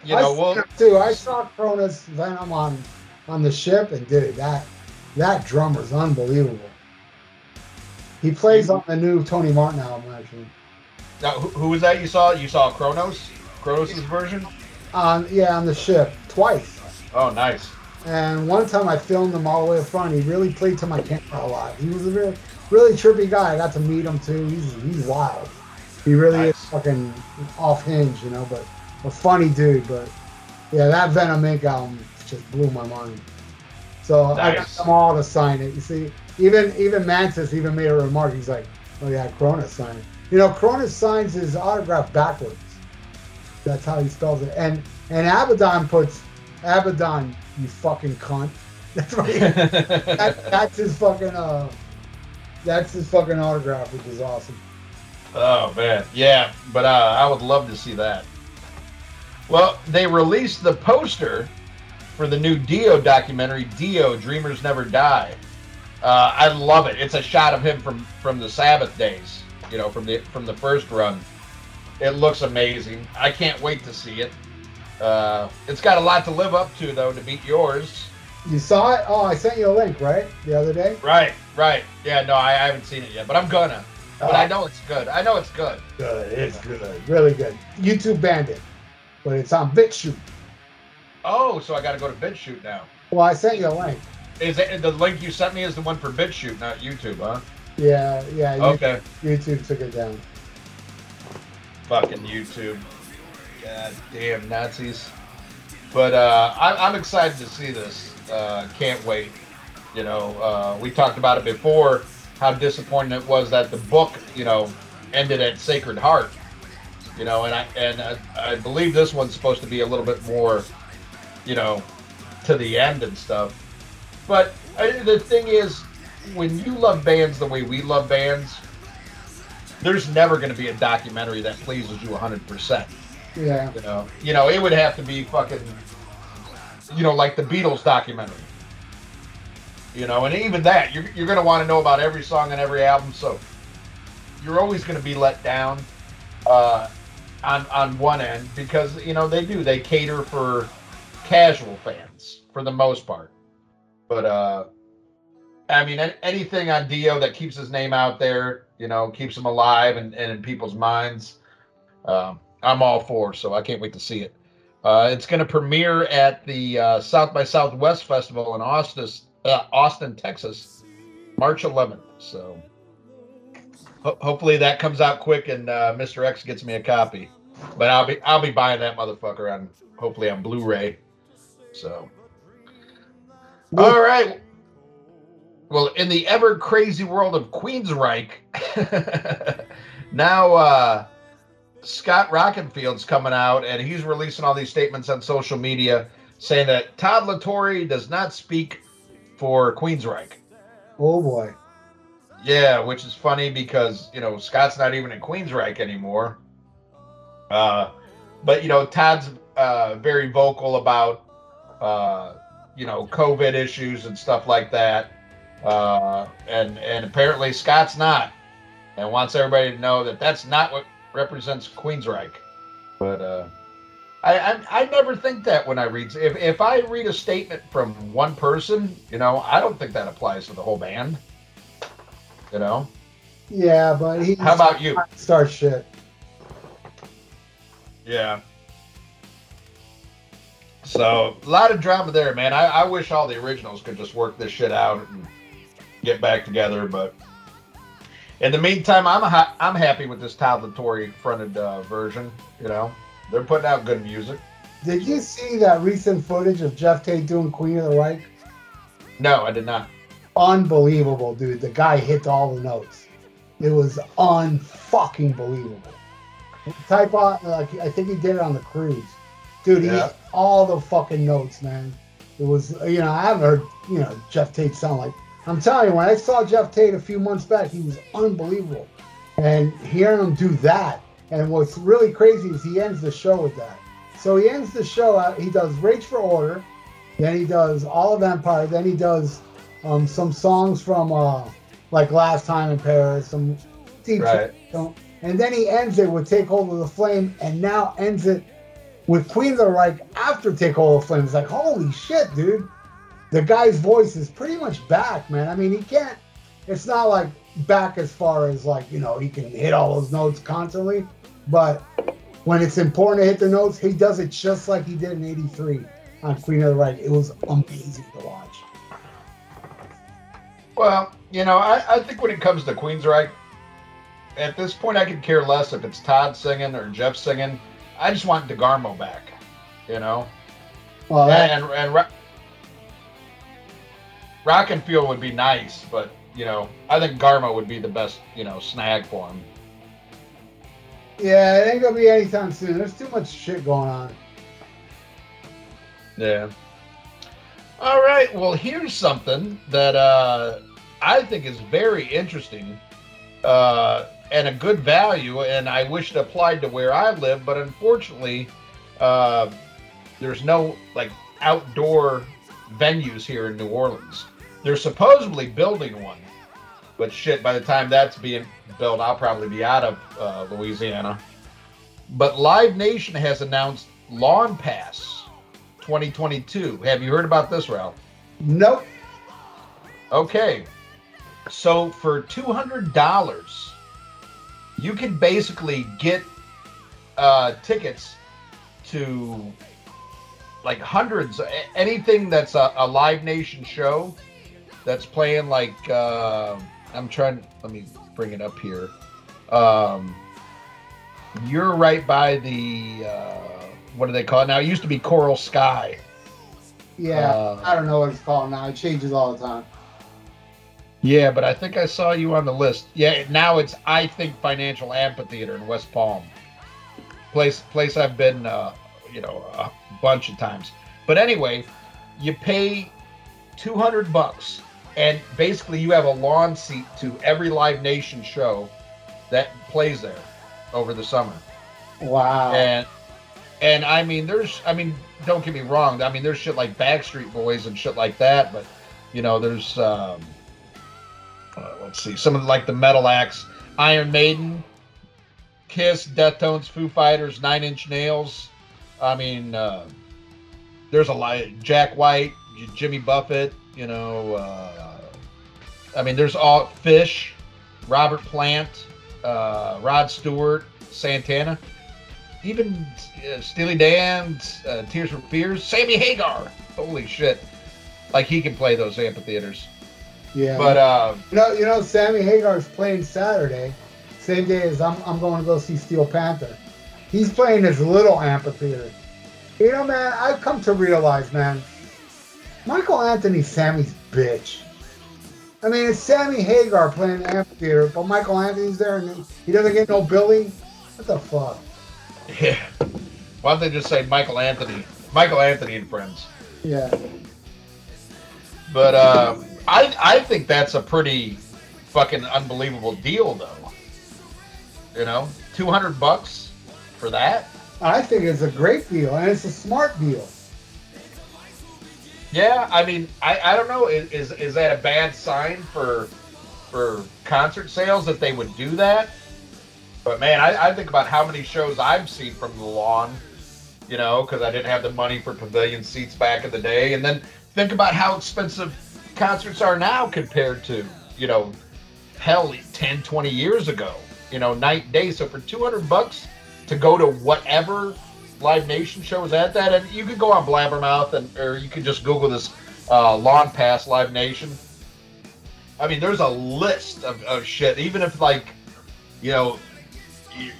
you know, I well, too. I saw Cronus Venom on on the ship, and dude, that that drummer's unbelievable. He plays on the new Tony Martin album, actually. now, who, who was that you saw? You saw Cronos, Cronos' version. On yeah, on the ship twice. Oh, nice. And one time I filmed him all the way up front. He really played to my camera a lot. He was a really, really trippy guy. I got to meet him too. He's he's wild. He really is fucking off hinge, you know, but a funny dude. But yeah, that Venom Inc. album just blew my mind. So I got them all to sign it. You see, even even Mantas even made a remark. He's like, "Oh yeah, Cronus signed it." You know, Cronus signs his autograph backwards. That's how he spells it. And and Abaddon puts Abaddon, you fucking cunt. <laughs> That's right. <laughs> that, that's his fucking uh, that's his fucking autograph, which is awesome. Oh man, yeah, but uh, I would love to see that. Well, they released the poster for the new Dio documentary, Dio: Dreamers Never Die. Uh, I love it. It's a shot of him from from the Sabbath days, you know, from the from the first run. It looks amazing. I can't wait to see it. Uh, it's got a lot to live up to, though, to beat yours. You saw it? Oh, I sent you a link, right? The other day. Right, right. Yeah, no, I, I haven't seen it yet, but I'm gonna. But. I know it's good. I know it's good. Good. It's good. Really good. YouTube banned it, but it's on BitChute. Oh, so I got to go to BitChute now. Well, I sent you a link. Is it the link you sent me is the one for BitChute, not YouTube, huh? Yeah, yeah. Okay. YouTube took it down. Fucking YouTube. God damn Nazis. But uh, I, I'm excited to see this. Uh, can't wait. You know, uh, we talked about it before. How disappointing it was that the book, you know, ended at Sacred Heart. You know, and I and I, I believe this one's supposed to be a little bit more, you know, to the end and stuff. But I, the thing is, when you love bands the way we love bands, there's never going to be a documentary that pleases you 100%. Yeah. You know, you know, it would have to be fucking, you know, like the Beatles documentary. You know, and even that, you're, you're going to want to know about every song and every album, so you're always going to be let down uh, on on one end because you know they do they cater for casual fans for the most part, but uh, I mean an- anything on Dio that keeps his name out there, you know, keeps him alive and, and in people's minds. Um, I'm all for, so I can't wait to see it. Uh, it's going to premiere at the uh, South by Southwest Festival in Austin, uh, Austin, Texas, March 11th. So ho- hopefully that comes out quick and uh, Mr. X gets me a copy. But I'll be I'll be buying that motherfucker on hopefully on Blu-ray. So all right. Well, in the ever crazy world of Queensryche, <laughs> now uh, Scott Rockenfield's coming out and he's releasing all these statements on social media saying that Todd La Torre does not speak for Queensryche. Oh boy. Yeah, which is funny because you know Scott's not even in Queensryche anymore. Uh, but you know Todd's uh, very vocal about uh, you know COVID issues and stuff like that, uh, and and apparently Scott's not, and wants everybody to know that that's not what represents Queensryche. But uh, I, I I never think that when I read if if I read a statement from one person, you know, I don't think that applies to the whole band. You know. Yeah, but he. How about you? Start shit. Yeah. So a lot of drama there, man. I, I wish all the originals could just work this shit out and get back together, but in the meantime, I'm ha- I'm happy with this Todd La fronted uh, version. You know, they're putting out good music. Did you see that recent footage of Geoff Tate doing Queen of the Reich? No, I did not. Unbelievable, dude. The guy hit all the notes. It was unfucking believable. Type on, like, I think he did it on the cruise. Dude, he Yeah. hit all the fucking notes, man. It was, you know, I haven't heard, you know, Geoff Tate sound like. I'm telling you, when I saw Geoff Tate a few months back, he was unbelievable. And hearing him do that, and what's really crazy is he ends the show with that. So he ends the show out, he does Rage for Order, then he does All of Empire, then he does um, some songs from uh, like Last Time in Paris, some deep Right. so- and then he ends it with Take Hold of the Flame, and now ends it with Queen of the Reich after Take Hold of the Flame. It's like, holy shit, dude. The guy's voice is pretty much back, man. I mean, he can't, it's not like back as far as like, you know, he can hit all those notes constantly, but when it's important to hit the notes, he does it just like he did in 83 on Queen of the Reich. It was amazing to watch. Well, you know, I, I think when it comes to Queen's Queensryche, at this point, I could care less if it's Todd singing or Jeff singing. I just want DeGarmo back. You know, Well, that, and and Ro- Rockenfield would be nice, but you know, I think Garmo would be the best, you know, snag for him. Yeah, it ain't gonna be anytime soon. There's too much shit going on. Yeah. All right. Well, here's something that uh, I think is very interesting uh, and a good value, and I wish it applied to where I live, but unfortunately, uh, there's no like outdoor venues here in New Orleans. They're supposedly building one, but shit, by the time that's being built, I'll probably be out of uh, Louisiana. But Live Nation has announced Lawn Pass 2022. Have you heard about this, Ralph? Nope. Okay. So for $200, you can basically get uh, tickets to like hundreds, anything that's a, a Live Nation show that's playing like, uh, I'm trying, let me bring it up here. Um, you're right by the, uh, what do they call it now? It used to be Coral Sky. Yeah, Uh, I don't know what it's called now. It changes all the time. Yeah, but I think I saw you on the list. Yeah, now it's I think Financial Amphitheater in West Palm. Place place I've been uh, you know, a bunch of times. But anyway, you pay 200 bucks and basically you have a lawn seat to every Live Nation show that plays there over the summer. Wow. And and I mean, there's, I mean, don't get me wrong. I mean, there's shit like Backstreet Boys and shit like that. But you know, there's, um, uh, let's see, some of the, like the metal acts: Iron Maiden, Kiss, Deftones, Foo Fighters, Nine Inch Nails. I mean, uh, there's a lot. Jack White, Jimmy Buffett. You know, uh, I mean, there's all Phish, Robert Plant, uh, Rod Stewart, Santana even uh, Steely Dan, uh, Tears for Fears, Sammy Hagar. Holy shit! Like he can play those amphitheaters. yeah. But uh, you know, you know, Sammy Hagar's playing Saturday, same day as I'm, I'm going to go see Steel Panther. He's playing his little amphitheater. You know, man, I've come to realize, man, Michael Anthony's Sammy's bitch. I mean, it's Sammy Hagar playing the amphitheater, but Michael Anthony's there and he doesn't get no billing. What the fuck? yeah, why don't they just say Michael Anthony? Michael Anthony and friends. Yeah. But uh, I I think that's a pretty fucking unbelievable deal, though. You know, two hundred bucks for that. I think it's a great deal and it's a smart deal. Yeah, I mean, I, I don't know. Is, is that a bad sign for for concert sales that they would do that? But man, I, I think about how many shows I've seen from the lawn, you know, because I didn't have the money for pavilion seats back in the day, and then think about how expensive concerts are now compared to you know hell 10, 20 years ago. You know, night day. So for 200 bucks to go to whatever Live Nation show is at that, and you could go on Blabbermouth and or you could just Google this uh, Lawn Pass Live Nation. I mean, there's a list of, of shit. Even if like, you know,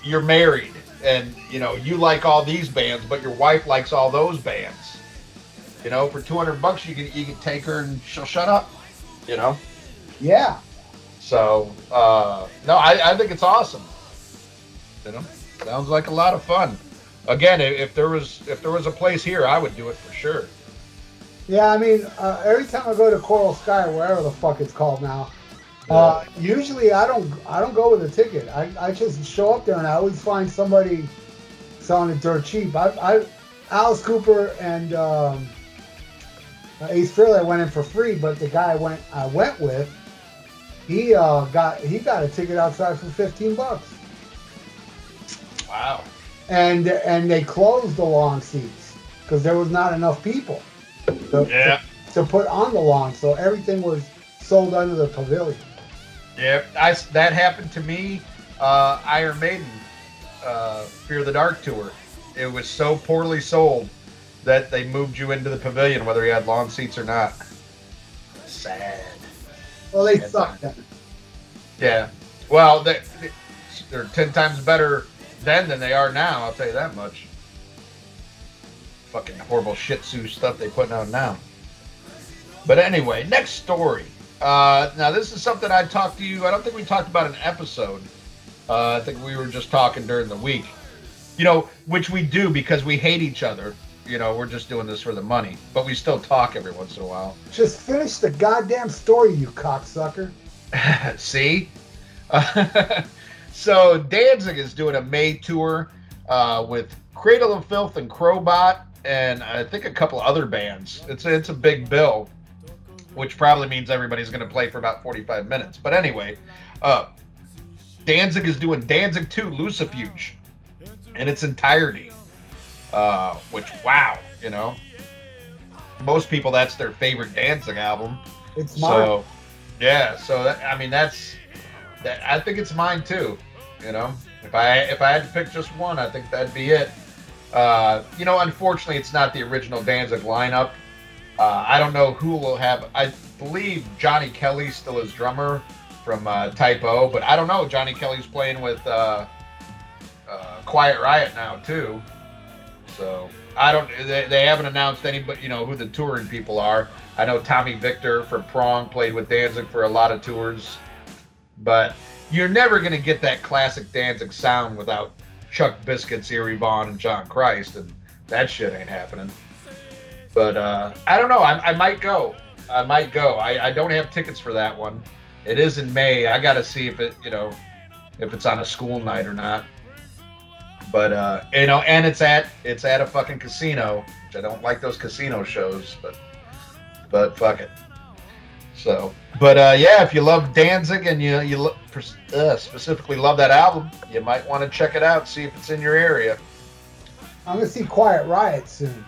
you're married and you know you like all these bands, but your wife likes all those bands. You know, for 200 bucks, you can you can take her and she'll shut up. You know. Yeah. So uh, no, I, I think it's awesome. You know, sounds like a lot of fun. Again, if there was if there was a place here, I would do it for sure. Yeah, I mean, uh, every time I go to Coral Sky, wherever the fuck it's called now, uh, usually I don't I don't go with a ticket. I, I just show up there and I always find somebody selling it dirt cheap. I, I Alice Cooper and um, Ace Frehley I went in for free, but the guy I went I went with, he uh, got he got a ticket outside for fifteen bucks, Wow. And and they closed the long seats because there was not enough people. to- Yeah. to put on the lawn, so everything was sold under the pavilion. Yeah. I that happened to me. Uh, Iron Maiden, uh, Fear the Dark tour. It was so poorly sold that they moved you into the pavilion, whether you had lawn seats or not. Sad. Well, they Yeah. sucked. Yeah. Well, they, they're ten times better then than they are now. I'll tell you that much. Fucking horrible Shih Tzu stuff they putting out now. But anyway, next story. Uh, now this is something I talked to you. I don't think we talked about an episode. Uh, I think we were just talking during the week. You know, which we do because we hate each other. You know, we're just doing this for the money, but we still talk every once in a while. Just finish the goddamn story, you cocksucker. <laughs> See? <laughs> so Danzig is doing a May tour uh, with Cradle of Filth and Crowbar and I think a couple other bands. It's a, it's a big bill, which probably means everybody's going to play for about 45 minutes. But anyway, uh, Danzig is doing Danzig 2 Lucifuge in its entirety, uh, which, wow, you know. Most people, that's their favorite Danzig album. It's mine. So, yeah. So that, I mean, that's that. I think it's mine too. You know, if I if I had to pick just one, I think that'd be it. Uh, you know, unfortunately, it's not the original Danzig lineup. Uh, I don't know who will have. I believe Johnny Kelly still is drummer from uh, Type O, but I don't know. Johnny Kelly's playing with uh, uh, Quiet Riot now too. So I don't. They, they haven't announced anybody. You know who the touring people are. I know Tommy Victor from Prong played with Danzig for a lot of tours, but you're never going to get that classic Danzig sound without Chuck Biscuits, Eerie Von, and John Christ, and that shit ain't happening. But uh, I don't know. I, I might go. I might go. I, I don't have tickets for that one. It is in May. I got to see if it, you know, if it's on a school night or not. But uh, you know, and it's at it's at a fucking casino. Which I don't like those casino shows, but but fuck it. So, but uh, yeah, if you love Danzig and you you uh, specifically love that album, you might want to check it out, see if it's in your area. I'm gonna see Quiet Riot soon.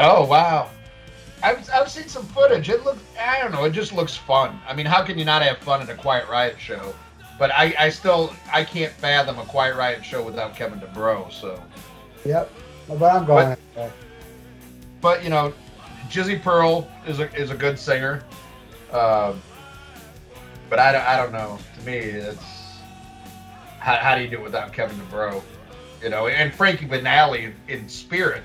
Oh wow, I've I've seen some footage. It looks I don't know, it just looks fun. I mean, how can you not have fun at a Quiet Riot show? But I, I still I can't fathom a Quiet Riot show without Kevin DuBrow. So, Yep. But I'm going. anyway. but you know, Jizzy Pearl is a is a good singer. Um, but I, don't- I don't know. To me, it's how, how do you do it without Kevin DuBrow? You know, and Frankie Banali in, in spirit.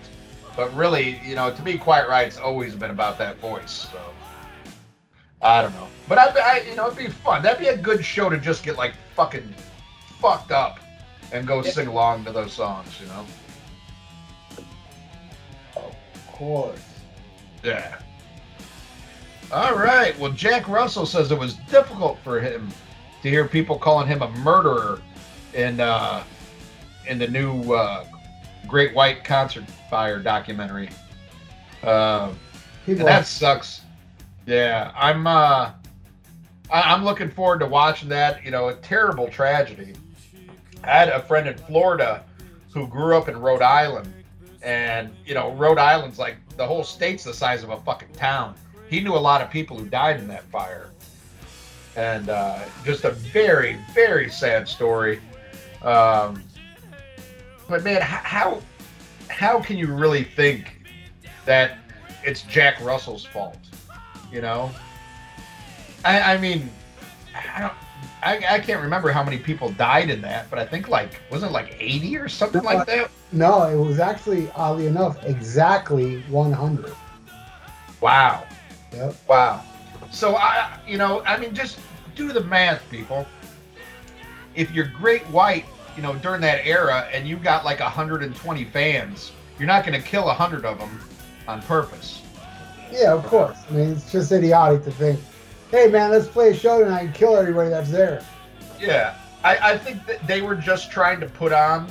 But really, you know, to me, Quiet Riot's always been about that voice. So I don't know. But I, I, you know, it'd be fun. That'd be a good show to just get like fucking fucked up and go sing along to those songs. You know? Of course. Yeah. All right. Well, Jack Russell says it was difficult for him to hear people calling him a murderer in uh, in the new uh, Great White Concert Fire documentary. Uh, that sucks. Yeah, I'm. Uh, I- I'm looking forward to watching that. You know, a terrible tragedy. I had a friend in Florida who grew up in Rhode Island, and you know, Rhode Island's like the whole state's the size of a fucking town. He knew a lot of people who died in that fire, and uh, just a very, very sad story. Um, but man, how how can you really think that it's Jack Russell's fault? You know, I, I mean, I don't. I, I can't remember how many people died in that, but I think like wasn't it like 80 or something like that? No, it was actually oddly enough exactly 100. Wow. Yep. Wow. So I, you know, I mean, just do the math, people. If you're Great White, you know, during that era, and you've got like 120 fans, you're not going to kill 100 of them on purpose. Yeah, of course. I mean, it's just idiotic to think, hey, man, let's play a show tonight and kill everybody that's there. Yeah, I, I think that they were just trying to put on,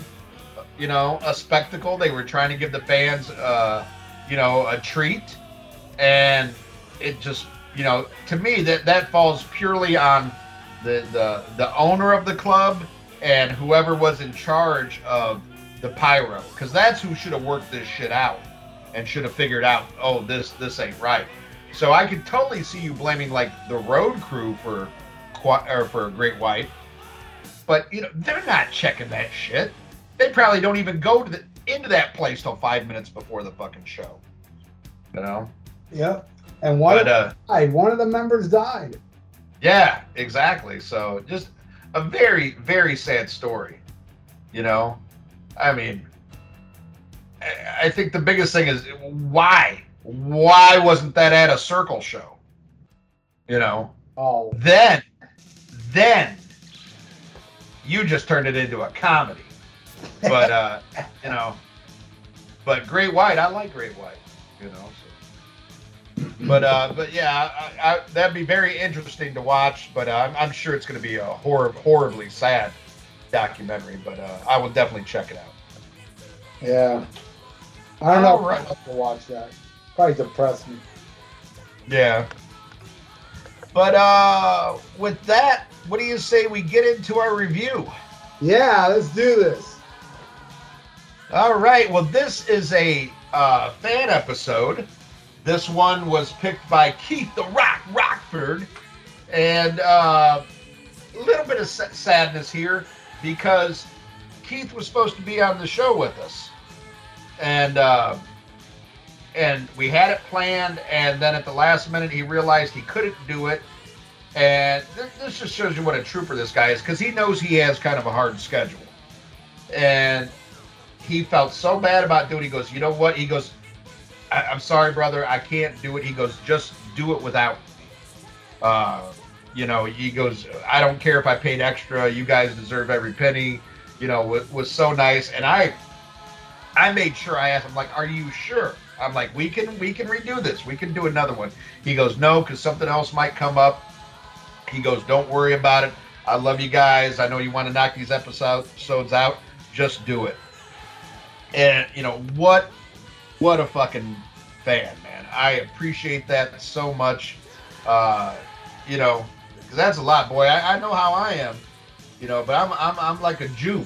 you know, a spectacle. They were trying to give the fans, uh, you know, a treat, and it just, you know, to me that that falls purely on the the the owner of the club and whoever was in charge of the pyro, because that's who should have worked this shit out and should have figured out, oh, this this ain't right. So I could totally see you blaming like the road crew for or for Great White, but you know they're not checking that shit. They probably don't even go to the into that place till five minutes before the fucking show. You know, Yep. And one, but uh, died. one of the members died. yeah, exactly. So just a very very sad story. You know, I mean, I- think the biggest thing is why why wasn't that at a circle show? You know, Oh, then then you just turned it into a comedy but uh you know but great white i like great white you know. But uh but yeah I, I, that'd be very interesting to watch but uh, I'm, I'm sure it's going to be a hor- horribly sad documentary but uh i will definitely check it out yeah. I don't know All right. if to watch that. Probably depress me. yeah but uh with that what do you say we get into our review Yeah, let's do this. All right. Well, this is a uh, fan episode. This one was picked by Keith the Rock Rockford, and uh, a little bit of sa- sadness here because Keith was supposed to be on the show with us, and uh, and we had it planned, and then at the last minute he realized he couldn't do it. And th- this just shows you what a trooper this guy is because he knows he has kind of a hard schedule. And he felt so bad about doing. He goes, You know what? He goes, I- I'm sorry, brother. I can't do it. He goes, Just do it without. Uh, you know, he goes, I don't care if I paid extra. You guys deserve every penny. You know, it was so nice. And I, I made sure I asked him, like, Are you sure? I'm like, we can we can redo this. We can do another one. He goes, no, because something else might come up. He goes, don't worry about it. I love you guys. I know you want to knock these episodes out. Just do it. And you know what? What a fucking fan, man. I appreciate that so much. Uh, you know, because that's a lot, boy. I, I know how I am. You know, but I'm I'm I'm like a Jew.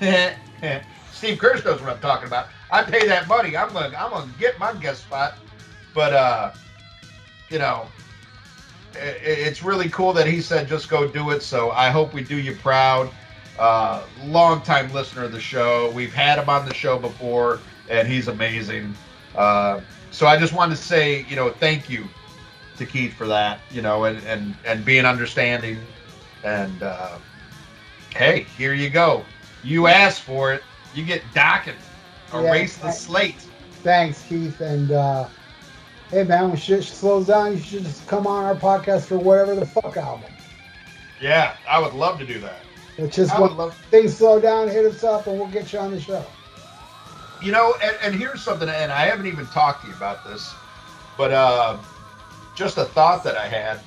<laughs> Steve Kirsch knows what I'm talking about. I pay that money. I'm gonna I'm gonna get my guest spot. But uh, you know, i- it's really cool that he said just go do it. So I hope we do you proud. Uh, long time listener of the show. We've had him on the show before, and he's amazing. Uh, so I just wanted to say, you know, thank you to Keith for that. You know, and and and being understanding. And uh, hey, here you go. You asked for it. You get Dokken. Yeah, Erase the slate. Thanks, Keith. And uh, hey, man, when shit slows down, you should just come on our podcast for whatever the fuck album. Yeah, I would love to do that. It's just when love. things slow down, hit us up, and we'll get you on the show. You know, and, and here's something, and I haven't even talked to you about this, but uh, just a thought that I had.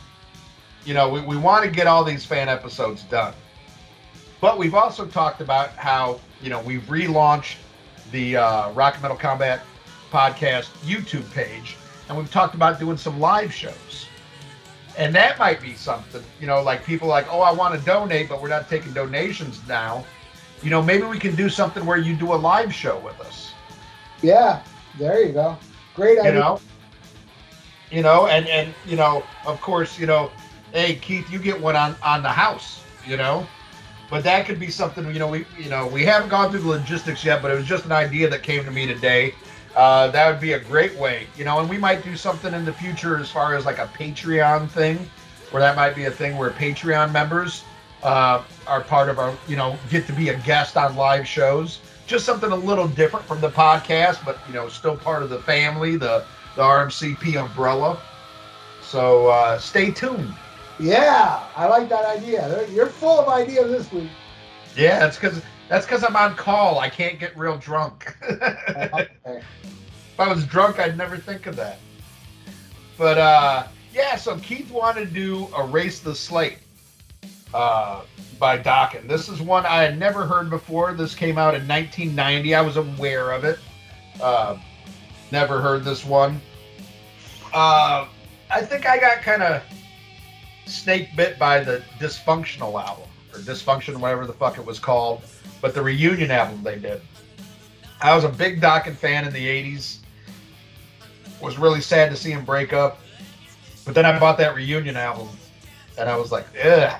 You know, we, we want to get all these fan episodes done, but we've also talked about how you know we've relaunched the uh, Rock Metal Combat podcast YouTube page, and we've talked about doing some live shows. And that might be something, you know, like people like, oh, I want to donate, but we're not taking donations now. You know, maybe we can do something where you do a live show with us. Yeah, there you go. Great idea. You know, you know, and and you know, of course, you know, hey Keith, you get one on on the house, you know. But that could be something you know we you know we haven't gone through the logistics yet, but it was just an idea that came to me today. Uh, that would be a great way, you know, and we might do something in the future as far as like a Patreon thing, where that might be a thing where Patreon members uh, are part of our, you know, get to be a guest on live shows. Just something a little different from the podcast, but you know, still part of the family, the the RMCP umbrella. So uh, stay tuned. Yeah, I like that idea. You're full of ideas this week. Yeah, that's because that's because I'm on call. I can't get real drunk. <laughs> okay. If I was drunk, I'd never think of that. But uh, yeah, so Keith wanted to do Erase the Slate uh, by Dokken. This is one I had never heard before. This came out in 1990. I was aware of it. Uh, never heard this one. Uh, I think I got kind of snake bit by the Dysfunctional album, or Dysfunction, whatever the fuck it was called, but the reunion album they did. I was a big Dokken fan in the 80s. Was really sad to see him break up. But then I bought that reunion album and I was like, ugh.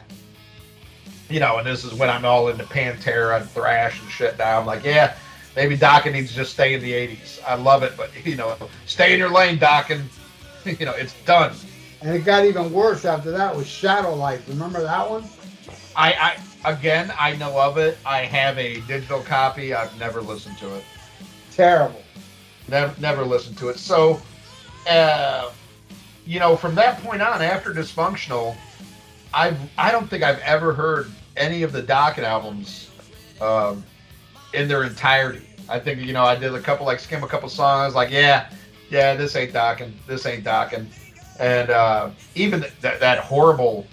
You know, and this is when I'm all into Pantera and thrash and shit now. I'm like, yeah, maybe Dokken needs to just stay in the 80s. I love it, but, you know, stay in your lane, Dokken. <laughs> you know, it's done. And it got even worse after that with Shadow Life. Remember that one? I, I again, I know of it. I have a digital copy. I've never listened to it. Terrible. Never, never listened to it. So, uh, you know, from that point on, after Dysfunctional, I I don't think I've ever heard any of the Dokken albums um, in their entirety. I think you know I did a couple like skim a couple songs, like yeah, yeah, this ain't Dokken, this ain't Dokken, and uh, even th- that that horrible,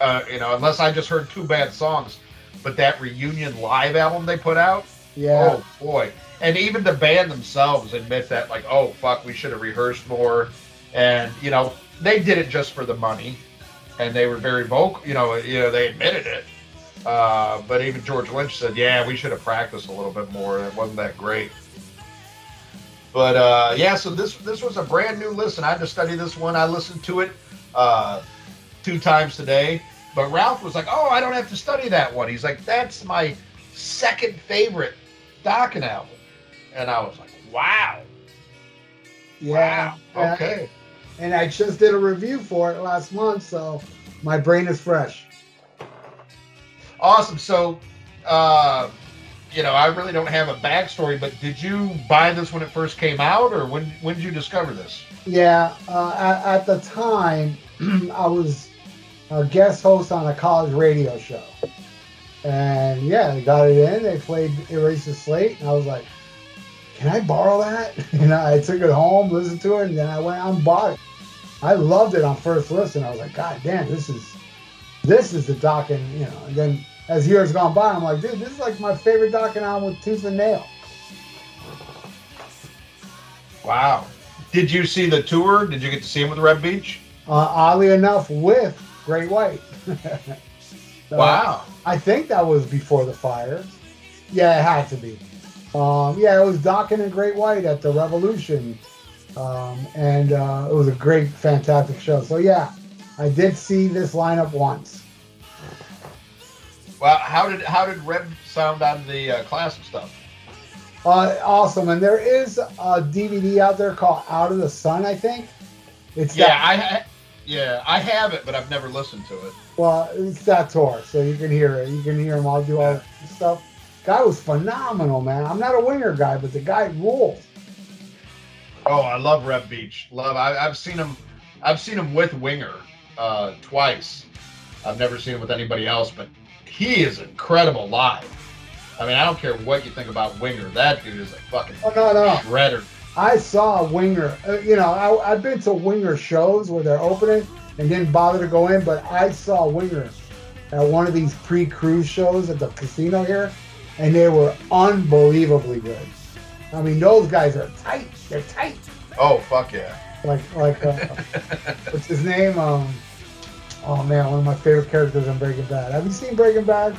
uh, you know, unless I just heard two bad songs, but that reunion live album they put out, Yeah. Oh boy. And even the band themselves admit that like, oh fuck, we should have rehearsed more. And, you know, they did it just for the money. And they were very vocal, you know, you know, they admitted it. Uh, but even George Lynch said, yeah, we should have practiced a little bit more. It wasn't that great. But uh, yeah, so this this was a brand new listen. I had to study this one. I listened to it uh, two times today. But Ralph was like, "Oh, I don't have to study that one." He's like, "That's my second favorite Dokken album," and I was like, "Wow, Yeah. wow, okay." And I just did a review for it last month, so my brain is fresh. Awesome. So, uh, you know, I really don't have a backstory, but did you buy this when it first came out, or when when did you discover this? Yeah, uh, at, at the time, <clears throat> I was a guest host on a college radio show. And yeah, they got it in. They played Erase the Slate. And I was like, can I borrow that? <laughs> And I took it home, listened to it, and then I went out and bought it. I loved it on first listen. I was like, God damn, this is this is the Dokken, you know. And then as years gone by, I'm like, dude, this is like my favorite Dokken album with tooth and nail. Wow. Did you see the tour? Did you get to see him with Reb Beach? Uh, oddly enough, with Great White. <laughs> So, Wow. I think that was before the fire. Yeah, it had to be. Um, yeah, it was Dokken and Great White at the Revolution, um, and uh, it was a great, fantastic show. So yeah, I did see this lineup once. Well, how did how did Reb sound on the uh, classic stuff? Uh, awesome, and there is a DVD out there called Out of the Sun. I think it's Yeah, that, I ha- yeah I have it, but I've never listened to it. well, it's that tour, so you can hear it. You can hear him all do all the stuff. Guy was phenomenal, man. I'm not a winger guy, but the guy rules. Oh, I love Reb Beach. Love. I, I've seen him. I've seen him with Winger uh, twice. I've never seen him with anybody else, but he is incredible live. I mean, I don't care what you think about Winger. That dude is a fucking Oh no, no. shredder. I saw winger. Uh, you know, I, I've been to winger shows where they're opening and didn't bother to go in, but I saw winger at one of these pre-cruise shows at the casino here, and they were unbelievably good. I mean, those guys are tight. They're tight. Oh fuck yeah. Like, like, uh, <laughs> what's his name? Um, oh man, one of my favorite characters in Breaking Bad. Have you seen Breaking Bad?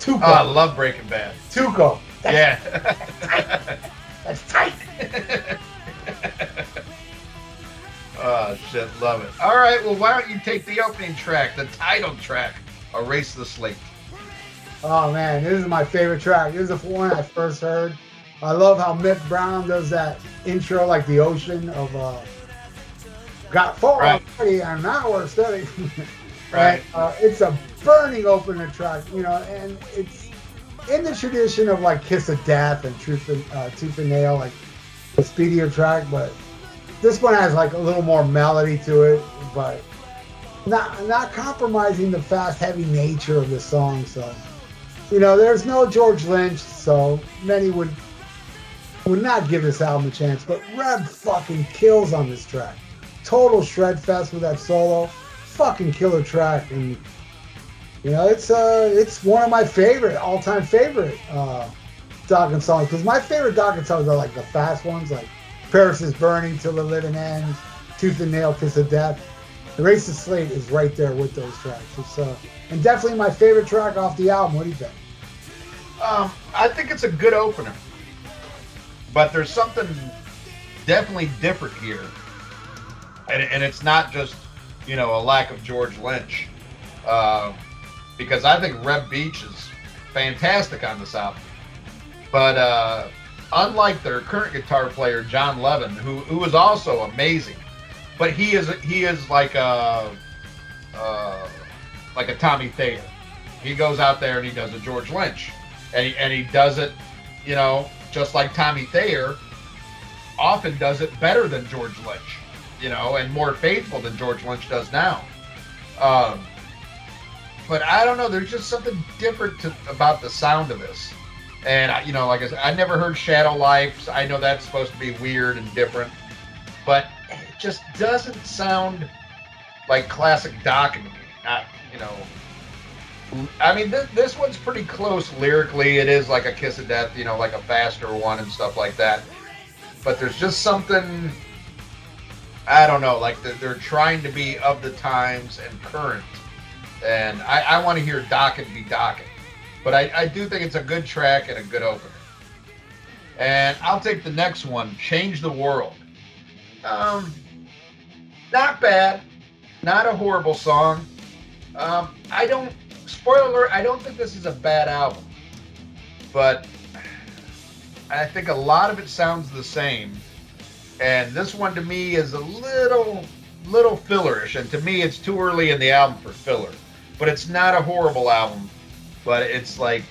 Tuco. Oh, I love Breaking Bad. Tuco. That's, Yeah. that's <laughs> tight. <laughs> Oh shit, love it. All right, well, why don't you take the opening track, the title track, "Erase the Slate." Oh man, this is my favorite track. This is the one I first heard. I love how Mick Brown does that intro like the ocean of uh got four Right. already and now we're studying. <laughs> Right. Uh, it's a burning opener track, you know, and it's in the tradition of like Kiss of Death and Truth and uh, Tooth and Nail, like the speedier track, but this one has like a little more melody to it, but not not compromising the fast, heavy nature of the song. So, you know, there's no George Lynch, so many would would not give this album a chance. But Reb fucking kills on this track. Total shred fest with that solo, fucking killer track, and you know it's uh it's one of my favorite all time favorite uh Dokken songs because my favorite Dokken songs are like the fast ones, like Paris is Burning Till the Living Ends, Tooth and Nail, Kiss of Death. The Slate is right there with those tracks. It's uh, and definitely my favorite track off the album. What do you think? Um, I think it's a good opener, but there's something definitely different here, and and it's not just you know a lack of George Lynch, uh, because I think Reb Beach is fantastic on this album, but uh, unlike their current guitar player Jon Levin, who who is also amazing, but he is he is like a uh, like a Tommy Thayer. He goes out there and he does a George Lynch. And he, and he does it, you know, just like Tommy Thayer often does it better than George Lynch, you know, and more faithful than George Lynch does now. Um, but I don't know. There's just something different to, about the sound of this. And, you know, like I said, I never heard Shadowlife. I know that's supposed to be weird and different, but it just doesn't sound like classic Dokken. Not, you know, I mean, this, this one's pretty close lyrically. It is like a Kiss of Death, you know, like a faster one and stuff like that. But there's just something, I don't know, like they're, trying to be of the times and current. And I, I want to hear Dokken be Dokken. But I, I do think it's a good track and a good opener. And I'll take the next one, Change the World. Um, not bad. Not a horrible song. Um, I don't spoiler alert, I don't think this is a bad album. But I think a lot of it sounds the same. And this one to me is a little little fillerish. And to me it's too early in the album for filler. But it's not a horrible album. But it's like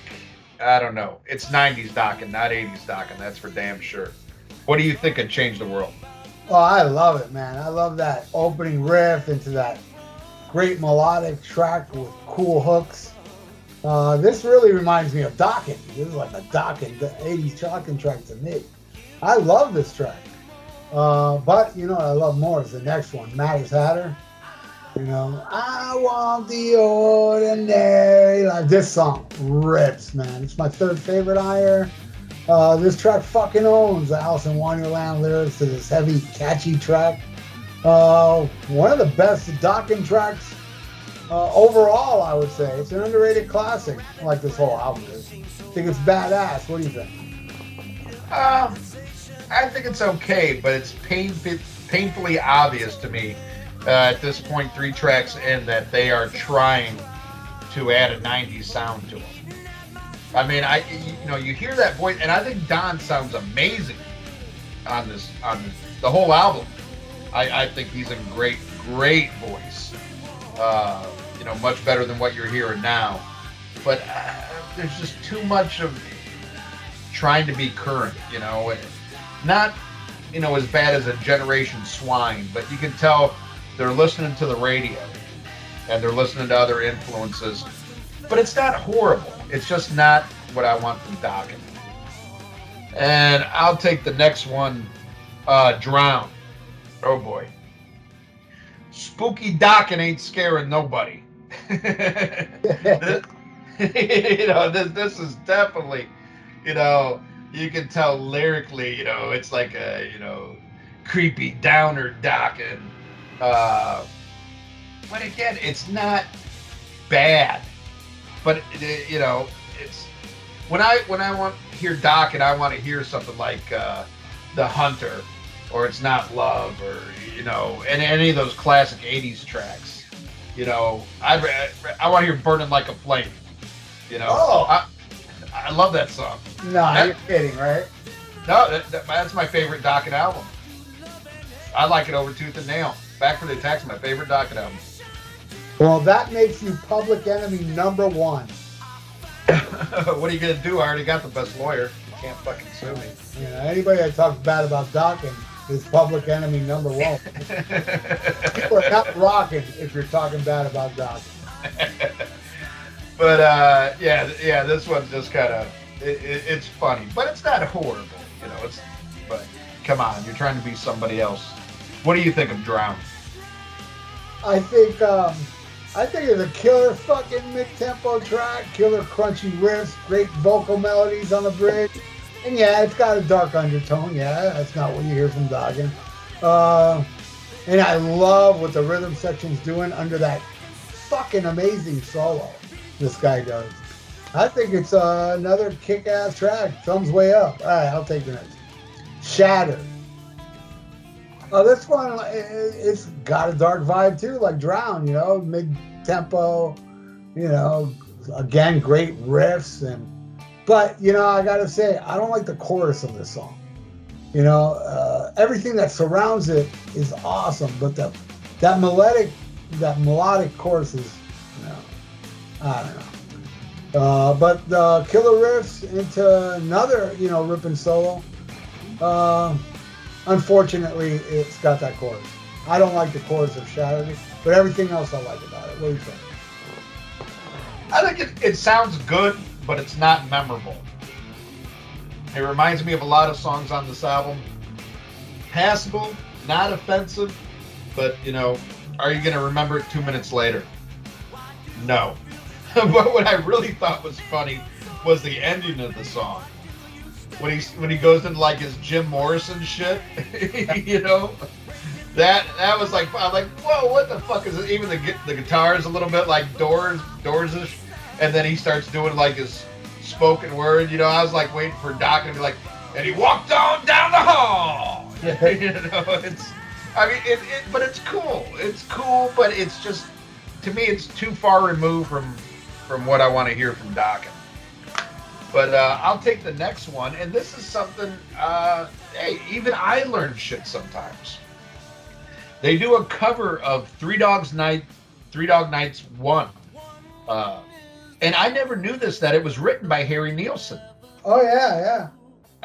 I don't know. It's 90s Dokken, not 80s Dokken, that's for damn sure. What do you think of Change the World? Oh, I love it, man. I love that opening riff into that great melodic track with cool hooks. Uh, this really reminds me of Dokken. This is like a Dokken, the 80s Dokken track to me. I love this track. Uh, but, you know I love more is the next one, Maddest Hatter. You know, I want the ordinary life. This song rips, man. It's my third favorite higher. Uh, this track fucking owns the Alice in Wonderland lyrics to this heavy, catchy track. Uh, one of the best Dokken tracks uh, overall, I would say. It's an underrated classic, like this whole album is. I think it's badass. What do you think? Um, I think it's okay, but it's pain, painfully obvious to me uh, at this point, three tracks in, that they are trying to add a 90s sound to them. I mean, I you know you hear that voice, and I think Don sounds amazing on this on this, the whole album. I, I think he's a great great voice. Uh, you know, much better than what you're hearing now. But uh, there's just too much of trying to be current. You know, not you know as bad as a Generation Swine, but you can tell they're listening to the radio and they're listening to other influences. But it's not horrible. It's just not what I want from Dokken. And I'll take the next one, uh, Drown. Oh boy. Spooky Dokken ain't scaring nobody. This- <laughs> <laughs> you know, this this is definitely, you know, you can tell lyrically, you know, it's like a, you know, creepy downer Dokken. Uh, but again, it's not bad. But it, you know, it's when I when I want hear Dokken I want to hear something like uh, the Hunter or it's not love, or you know, and any of those classic '80s tracks. You know, I I want to hear "Burning Like a Flame." You know, Oh. I, I love that song. No, That- you're kidding, right? No, that, that- that's my favorite Dokken album. I like it over Tooth and Nail. Back for the Attacks, my favorite Dokken album. Well, that makes you public enemy number one. <laughs> what are you gonna do? I already got the best lawyer. You can't fucking sue me. You know, anybody that talks bad about Dokken is public enemy number one. People are not rocking if you're talking bad about Dokken. <laughs> but uh, yeah, yeah, this one's just kind of it, it, it's funny, but it's not horrible. You know, it's but come on, you're trying to be somebody else. What do you think of Drown? I think um, I think it's a killer fucking mid-tempo track, killer crunchy riffs, great vocal melodies on the bridge, and yeah, it's got a dark undertone. Yeah, that's not what you hear from Dokken. Uh, and I love what the rhythm section's doing under that fucking amazing solo this guy does. I think it's uh, another kick-ass track. Thumbs way up. All right, I'll take the next. Shattered. Oh, this one, i- it's got a dark vibe too, like Drown, you know, mid tempo, you know, again, great riffs. and But, you know, I gotta say, I don't like the chorus of this song. You know, uh, everything that surrounds it is awesome, but the, that melodic, that melodic chorus is, you know, I don't know. Uh, but the killer riffs into another, you know, ripping solo. Uh, unfortunately, it's got that chorus. I don't like the chorus of Shattered, but everything else I like about it. What do you think? I think it, it sounds good, but it's not memorable. It reminds me of a lot of songs on this album. Passable, not offensive, but you know, are you going to remember it two minutes later? No. <laughs> but what I really thought was funny was the ending of the song. When he when he goes into like his Jim Morrison shit, <laughs> you know, that that was like I'm like, whoa, what the fuck is it? Even the the guitar is a little bit like Doors Doors-ish, and then he starts doing like his spoken word. You know, I was like waiting for Doc to be like, and he walked on down the hall. <laughs> you know, it's I mean, it, it but it's cool. It's cool, but it's just to me, it's too far removed from from what I want to hear from Doc. But uh, I'll take the next one, and this is something. Uh, hey, even I learn shit sometimes. They do a cover of Three Dogs Night, Three Dog Nights One, uh, and I never knew this that it was written by Harry Nilsson. Oh yeah, yeah.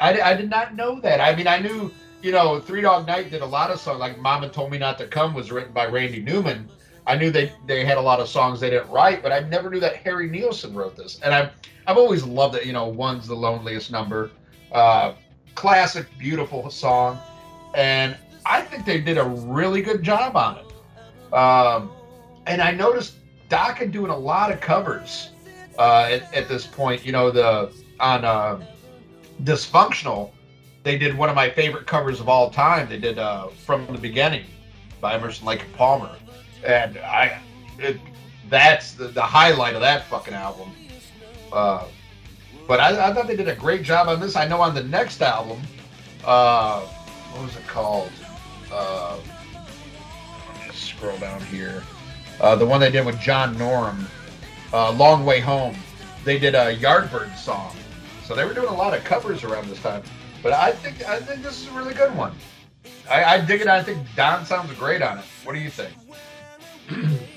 I, I did not know that. I mean, I knew you know Three Dog Night did a lot of songs. Like Mama Told Me Not to Come was written by Randy Newman. I knew they they had a lot of songs they didn't write, but I never knew that Harry Nilsson wrote this. And I've I've always loved it. You know, one's the loneliest number, uh, classic, beautiful song, and I think they did a really good job on it. Um, and I noticed Dokken doing a lot of covers uh, at, at this point. You know, the on uh, Dysfunctional, they did one of my favorite covers of all time. They did uh, From the Beginning by Emerson Lake and Palmer, and I, it, that's the, the highlight of that fucking album. Uh, but I, I thought they did a great job on this. I know on the next album, uh, what was it called? Uh, let me scroll down here. Uh, the one they did with John Norum, uh, Long Way Home. They did a Yardbird song, so they were doing a lot of covers around this time. But I think I think this is a really good one. I, I dig it. I think Don sounds great on it. What do you think? <clears throat>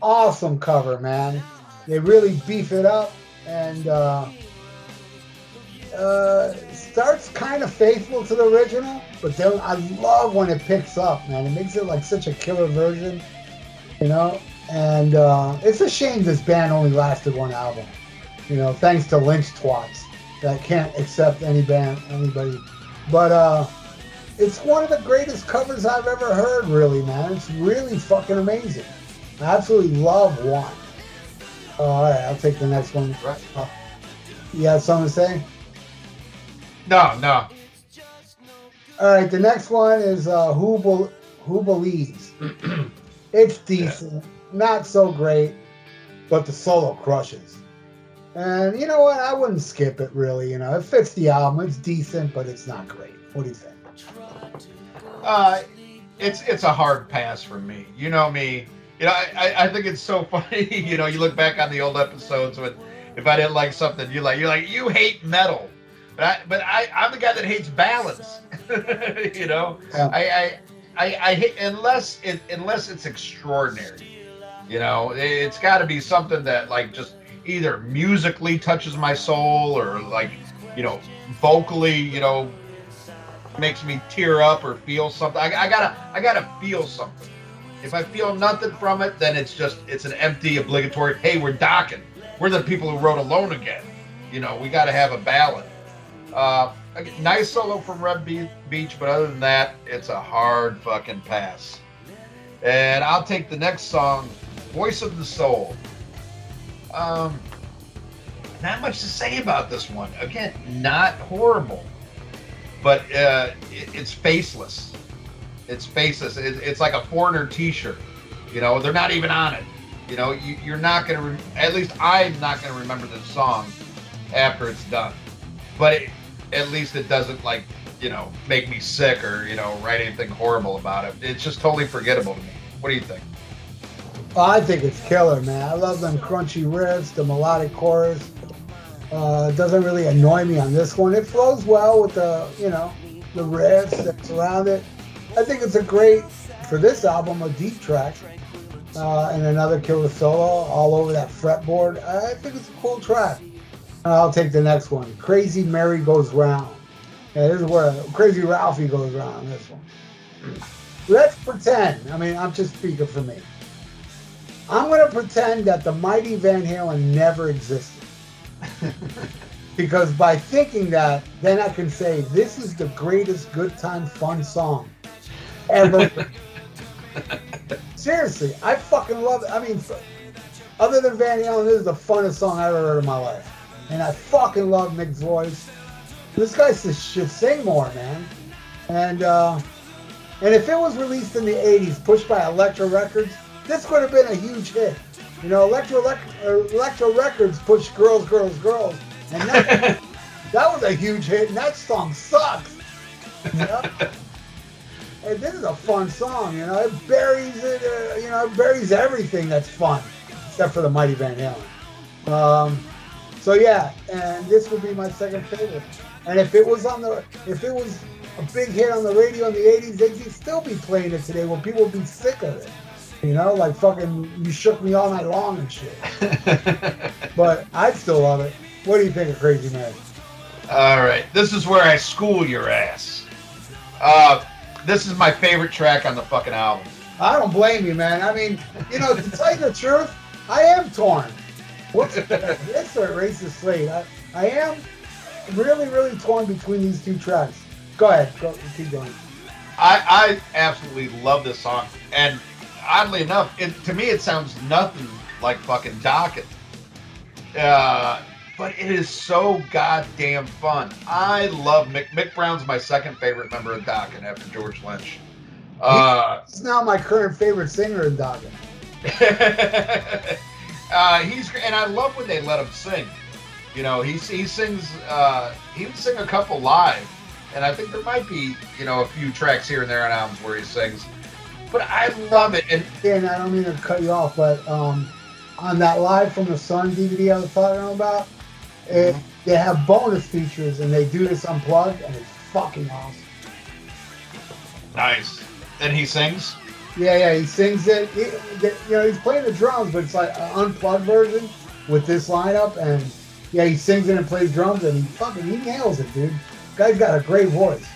Awesome cover, man. They really beef it up and uh, uh, starts kind of faithful to the original, but then I love when it picks up, man. It makes it like such a killer version, you know. And uh, it's a shame this band only lasted one album, you know, thanks to lynch twats that can't accept any band, anybody. But uh, it's one of the greatest covers I've ever heard, really, man. It's really fucking amazing. I absolutely love one. Oh, all right, I'll take the next one. Right. Uh, you got something to say? No, no. All right, the next one is uh, Who Bel Who Believes. <clears throat> it's decent, not so great, but the solo crushes. And you know what? I wouldn't skip it really. You know, it fits the album. It's decent, but it's not great. What do you think? Uh, it's it's a hard pass for me. You know me. You know, I, I, think it's so <laughs> funny. you know, you look back on the old episodes when if I didn't like something, you like you're like you hate metal, but I but I I'm the guy that hates balance. <laughs> you know, Yeah. I, I I I hate unless it unless it's extraordinary. You know, it, it's got to be something that like just either musically touches my soul or like you know vocally you know makes me tear up or feel something. I, I gotta I gotta feel something. If I feel nothing from it, then it's just it's an empty obligatory. Hey, we're Dokken. We're the people who wrote Alone Again. You know, we got to have a ballad. Uh, nice solo from Reb Beach, but other than that, it's a hard fucking pass. And I'll take the next song, Voice of the Soul. Um, not much to say about this one. Again, not horrible, but uh, it, it's faceless. It's faceless. It, it's like a foreigner T-shirt. You know, they're not even on it. You know, you, you're not gonna. Re- at least I'm not gonna remember this song after it's done. But it, at least it doesn't like you know make me sick or you know write anything horrible about it. It's just totally forgettable to me. What do you think? Oh, I think it's killer, man. I love them crunchy riffs, the melodic chorus. Uh, doesn't really annoy me on this one. It flows well with the, you know, the riffs that surround it. I think it's a great, for this album, a deep track. Uh, and another killer solo all over that fretboard. I think it's a cool track. And I'll take the next one. Crazy Mary Goes Round. Yeah, this is where Crazy Ralphie goes round, this one. Let's pretend, I mean, I'm just speaking for me. I'm going to pretend that the Mighty Van Halen never existed. <laughs> because by thinking that, then I can say this is the greatest good time fun song ever. <laughs> Seriously, I fucking love it. I mean, other than Van Halen, this is the funnest song I've ever heard in my life. And I fucking love Mick's voice. This guy should sing more, man. And uh, and if it was released in the 80s, pushed by Elektra Records, this could have been a huge hit. You know, Elektra, Elektra Records pushed Girls, Girls, Girls. And that, <laughs> that was a huge hit, and that song sucks. You know? and this is a fun song, you know. It buries it, uh, you know, it buries everything that's fun, except for the Mighty Van Halen. Um, so yeah, and this would be my second favorite. And if it was on the, if it was a big hit on the radio in the '80s, they'd still be playing it today, where people would be sick of it. You know, like fucking, you shook me all night long and shit. <laughs> But I'd still love it. What do you think of Crazy Man? All right, this is where I school your ass. Uh, this is my favorite track on the fucking album. I don't blame you, man. I mean, you know, to tell you the truth, I am torn. What's <laughs> this or Erase the Slate? I, I am really, really torn between these two tracks. Go ahead, go keep going. I, I absolutely love this song, and oddly enough, it, to me it sounds nothing like fucking Dokken. Uh, but it is so goddamn fun. I love Mick. Mick Brown's my second favorite member of Dokken after George Lynch. Uh, It's now my current favorite singer in Dokken. <laughs> uh, he's and I love when they let him sing. You know, he he sings. Uh, he would sing a couple live, and I think there might be you know a few tracks here and there on albums where he sings. But I love it, and And I don't mean to cut you off, but um, on that Live from the Sun DVD I was talking about, it, they have bonus features and they do this unplugged, and it's fucking awesome. nice. And he sings. Yeah, yeah, he sings it. He, you know, he's playing the drums, but it's like an unplugged version with this lineup. And yeah, he sings it and plays drums, and he fucking he nails it, dude. Guy's got a great voice.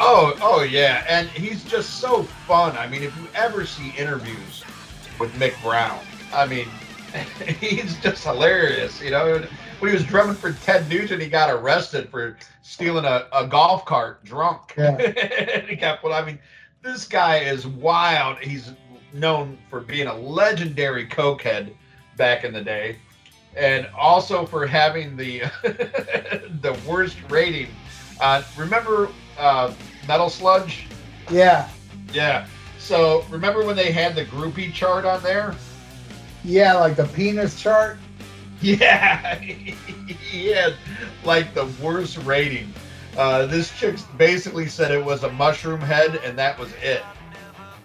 Oh, oh yeah, and he's just so fun. I mean, if you ever see interviews with Mick Brown, I mean, <laughs> he's just hilarious. You know, when he was drumming for Ted Nugent, he got arrested for stealing a, a golf cart drunk. Yeah. <laughs> he got put. I mean, this guy is wild. He's known for being a legendary cokehead back in the day, and also for having the <laughs> the worst rating. Uh, remember uh, Metal Sludge? Yeah, Yeah. So remember when they had the groupie chart on there? yeah, like the penis chart. <laughs> Yeah, he had like the worst rating. Uh, this chick basically said it was a mushroom head and that was it.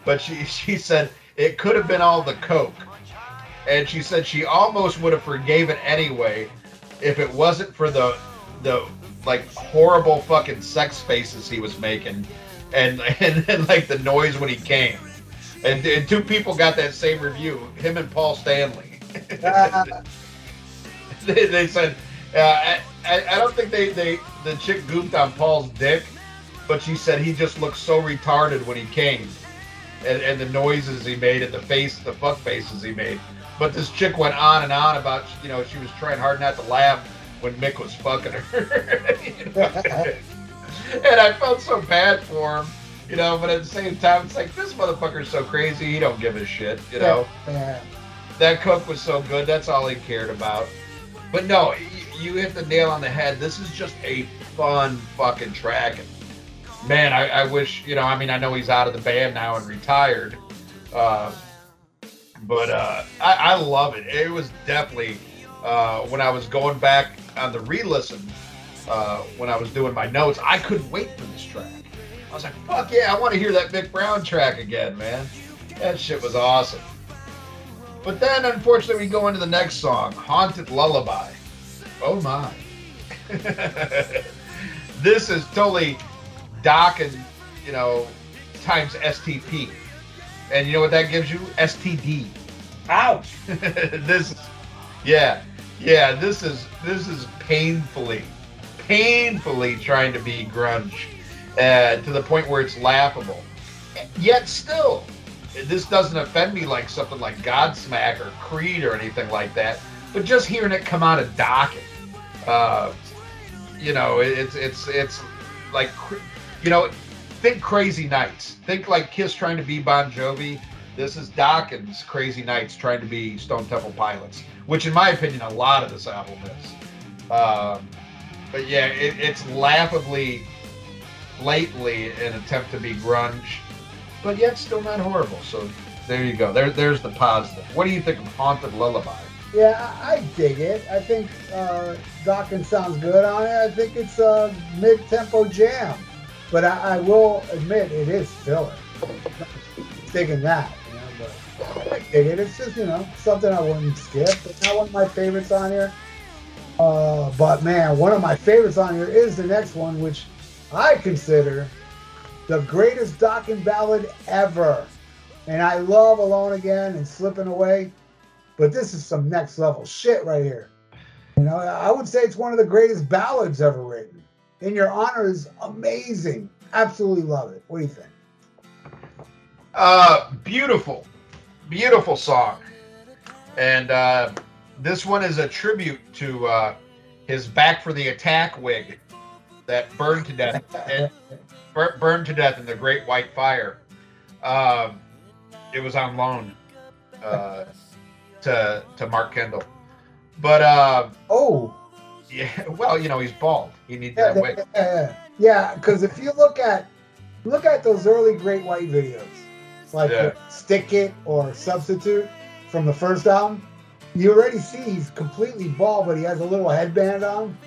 But she <laughs> she said it could have been all the coke, and she said she almost would have forgave it anyway if it wasn't for the the like horrible fucking sex faces he was making, and <laughs> and, and like the noise when he came. And, and two people got that same review, him and Paul Stanley. <laughs> they, they said, uh, I, I don't think they, they the chick goofed on Paul's dick, but she said he just looked so retarded when he came, and, and the noises he made and the face, the fuck faces he made. But this chick went on and on about, you know, she was trying hard not to laugh when Mick was fucking her. <laughs> and I felt so bad for him, you know. But at the same time, it's like this motherfucker's so crazy. He don't give a shit, you know. Yeah. That cook was so good. That's all he cared about. But no, you hit the nail on the head. This is just a fun fucking track. Man, I, I wish, you know, I mean, I know he's out of the band now and retired. Uh, but uh, I, I love it. It was definitely, uh, when I was going back on the re listen, uh, when I was doing my notes, I couldn't wait for this track. I was like, fuck yeah, I want to hear that Mick Brown track again, man. That shit was awesome. But then, unfortunately, we go into the next song, Haunted Lullaby. Oh my. <laughs> this is totally Dokken, you know, times STP. And you know what that gives you? STD. Ouch. <laughs> this yeah, yeah, this is, this is painfully, painfully trying to be grunge uh, to the point where it's laughable. Yet still, this doesn't offend me like something like Godsmack or Creed or anything like that. But just hearing it come out of Dokken, uh, you know, it's it's it's like, you know, think Crazy Nights. Think like Kiss trying to be Bon Jovi. This is Dokken's Crazy Nights trying to be Stone Temple Pilots, which, in my opinion, a lot of this album is. Um, but yeah, it, it's laughably, blatantly an attempt to be grunge, but yet still not horrible. So there you go. There, there's the positive. What do you think of Haunted Lullaby? Yeah, I, I dig it. I think uh, Dokken sounds good on it. I think it's a mid-tempo jam, but I, I will admit it is filler. Digging that, you know, but it. It's just you know something I wouldn't skip. It's not one of my favorites on here. Uh, but man, one of my favorites on here is the next one, which I consider the greatest Dokken ballad ever. And I love Alone Again and Slipping Away. But this is some next level shit right here. You know, I would say it's one of the greatest ballads ever written. In Your Honor is amazing. Absolutely love it. What do you think? Uh, beautiful, beautiful song, and uh, this one is a tribute to uh, his "Back for the Attack" wig that burned to death, <laughs> and bur- burned to death in the Great White Fire. Um, it was on loan uh, to to Mark Kendall, but uh, Oh, yeah, <laughs> well, you know he's bald. He needs yeah, that wig. yeah, yeah. Because if you look at look at those early Great White videos, like Yeah. "Stick It" or "Substitute" from the first album, you already see he's completely bald, but he has a little headband on.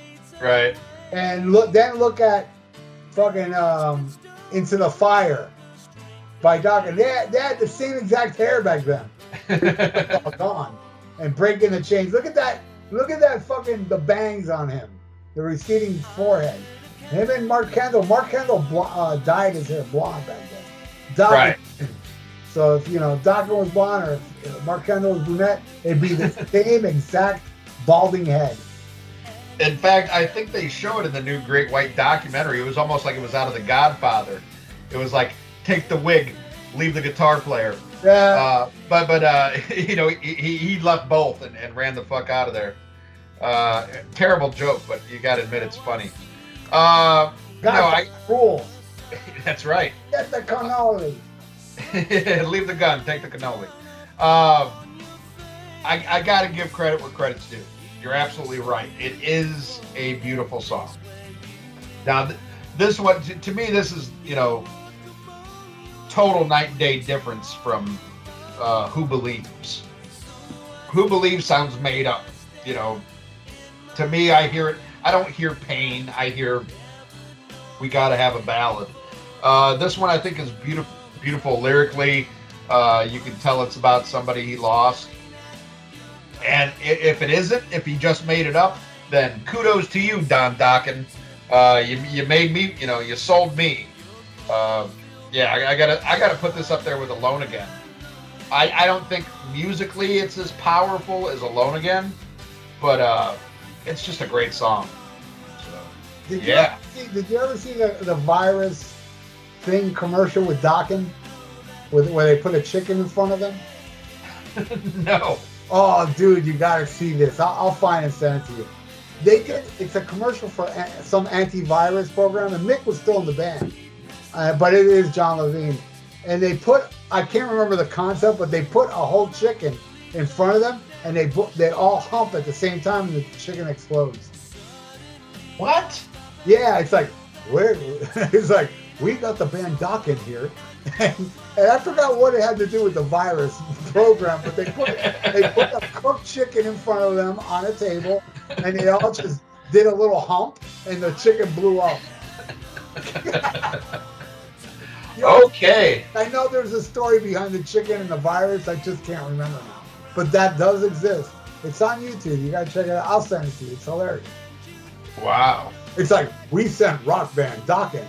Right. And look, then look at fucking um, "Into the Fire" by Doc, and they had, they had the same exact hair back then. <laughs> all gone and breaking the chains. Look at that. Look at that fucking the bangs on him, the receding forehead. Him and Mark Kendall. Mark Kendall bl- uh, dyed his hair blonde back then. Doc- Right. So if you know Doc was blonde or if Mark Kendall was brunette, it'd be the <laughs> same exact balding head. In fact, I think they showed it in the new Great White documentary. It was almost like it was out of The Godfather. It was like take the wig, leave the guitar player. Yeah. Uh, but but uh, <laughs> you know he, he he left both and, and ran the fuck out of there. Uh, terrible joke, but you got to admit it's funny. Uh, no, I, rules. <laughs> that's right. Get the cannoli. <laughs> leave the gun, take the cannoli. Uh, I, I got to give credit where credit's due. You're absolutely right. It is a beautiful song. Now, th- this one to, to me, this is you know total night and day difference from uh, Who Believes. Who Believes sounds made up. You know, to me, I hear it. I don't hear pain. I hear we got to have a ballad. Uh, this one I think is beautiful, beautiful lyrically. Uh, you can tell it's about somebody he lost. And if it isn't, if he just made it up, then kudos to you, Don Dokken. Uh, you, you made me, you know, you sold me. Uh, yeah, I, I, gotta I gotta put this up there with Alone Again. I, I don't think musically it's as powerful as Alone Again, but uh, it's just a great song. So, Did you yeah. ever see, did you ever see the, the virus thing commercial with Dokken? With, where they put a chicken in front of them? <laughs> no. Oh, dude, you gotta see this. I'll, I'll find and send it to you. They did. It's a commercial for some antivirus program, and Mick was still in the band, uh, but it is John Levine. And they put I can't remember the concept, but they put a whole chicken in front of them, and they they all hump at the same time, and the chicken explodes. What? Yeah, it's like where <laughs> it's like we got the band in here, <laughs> and, and I forgot what it had to do with the virus <laughs> program, but they put they put a cooked chicken in front of them on a table, and they all just did a little hump, and the chicken blew up. <laughs> Okay. I know there's a story behind the chicken and the virus. I just can't remember now, but that does exist. It's on YouTube. You gotta check it out. I'll send it to you. It's hilarious. Wow. It's like we sent rock band Dokken.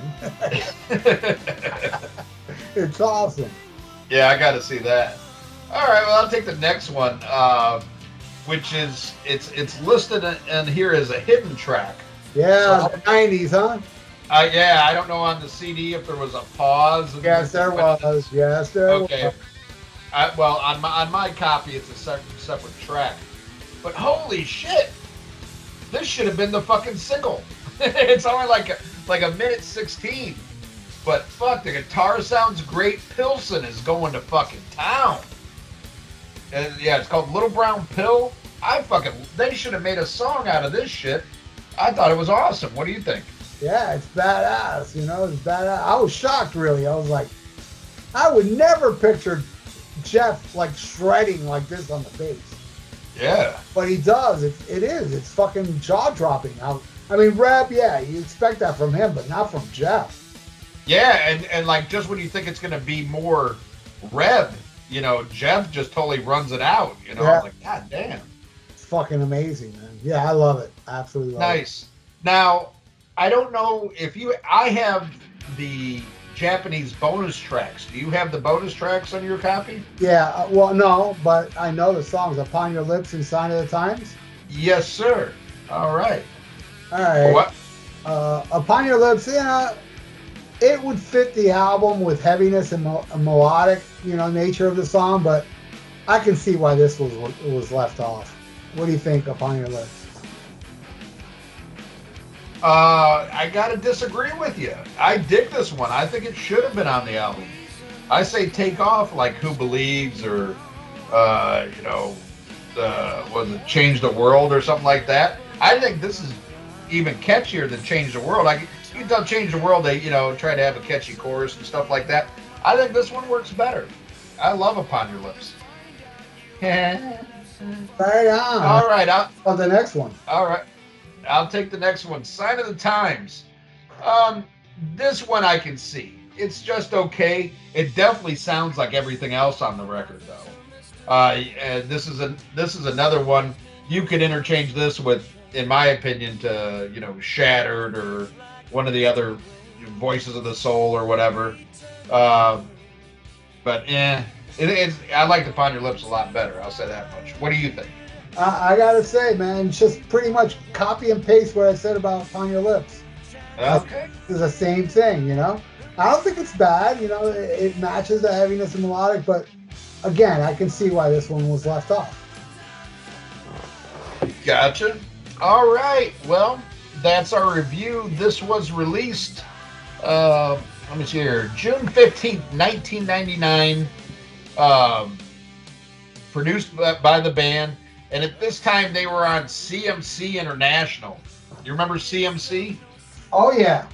<laughs> it's awesome. yeah, I got to see that. All right, well, I'll take the next one, uh, which is it's it's listed in, in here as a hidden track. Yeah, the '90s, huh? Uh, yeah, I don't know on the CD if there was a pause. Yes, there was. Yes, there Okay. was. I, well, on my on my copy, it's a separate, separate track. But holy shit, this should have been the fucking single. <laughs> it's only like a like a minute sixteen. But fuck, the guitar sounds great. Pilson is going to fucking town. And yeah, it's called Little Brown Pill. I fucking they should have made a song out of this shit. I thought it was awesome. What do you think? Yeah, it's badass. You know, it's badass. I was shocked, really. I was like, I would never picture Jeff like shredding like this on the bass. Yeah. But he does. It, it is. It's fucking jaw dropping. I, I mean, Reb, yeah, you expect that from him, but not from Jeff. Yeah, and, and like just when you think it's gonna be more Reb, you know, Jeff just totally runs it out. You know, Yeah. like God damn, It's fucking amazing, man. Yeah, I love it. Absolutely love it. nice. Now, I don't know if you. I have the Japanese bonus tracks. Do you have the bonus tracks on your copy? Yeah, uh, well, no, but I know the songs "Upon Your Lips" and "Sign of the Times." Yes, sir. All right. All right. What? Uh, "Upon Your Lips," yeah, it would fit the album with heaviness and mel- melodic, you know, nature of the song. But I can see why this was was left off. What do you think? "Upon Your Lips"? Uh, I gotta disagree with you. I dig this one. I think it should have been on the album. I say take off like Who Believes or, uh, you know, uh, was it Change the World or something like that. I think this is even catchier than Change the World. Like you can tell Change the World they you know try to have a catchy chorus and stuff like that. I think this one works better. I love Upon Your Lips. <laughs> Right on. All right, I'll, On the next one. all right. I'll take the next one. Sign of the Times. Um, this one I can see. It's just okay. It definitely sounds like everything else on the record, though. Uh, and this is a this is another one you could interchange this with, in my opinion, to you know, Shattered or one of the other Voices of the Soul or whatever. Uh, but eh, it, it's I like to find your lips a lot better. I'll say that much. What do you think? I, I gotta say, man, it's just pretty much copy and paste what I said about "Upon Your Lips." Okay. It's the same thing, you know. I don't think it's bad, you know. It, it matches the heaviness and melodic, but again, I can see why this one was left off. Gotcha. All right. Well, that's our review. This was released, uh, let me see here, June 15th, 1999. Um, produced by, the band. And at this time, they were on CMC International. You remember CMC? Oh yeah,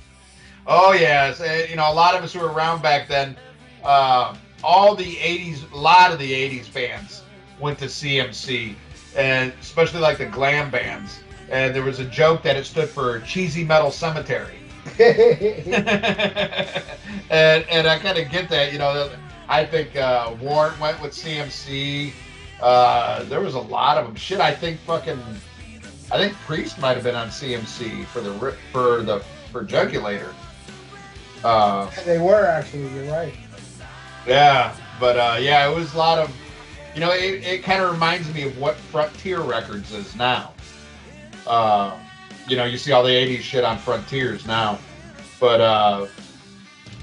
Oh yeah. Uh, you know a lot of us who were around back then. Uh, all the '80s, a lot of the '80s bands went to CMC, and especially like the glam bands. And there was a joke that it stood for Cheesy Metal Cemetery. <laughs> and and I kind of get that. You know, I think uh, Warrant went with CMC. Uh, there was a lot of them. Shit, I think fucking, I think Priest might have been on CMC for the for the for Jugulator. Uh, they were actually. You're right. Yeah, but uh, yeah, it was a lot of, you know, it, it kind of reminds me of what Frontier Records is now. Uh, you know, you see all the 80s shit on Frontiers now. But uh,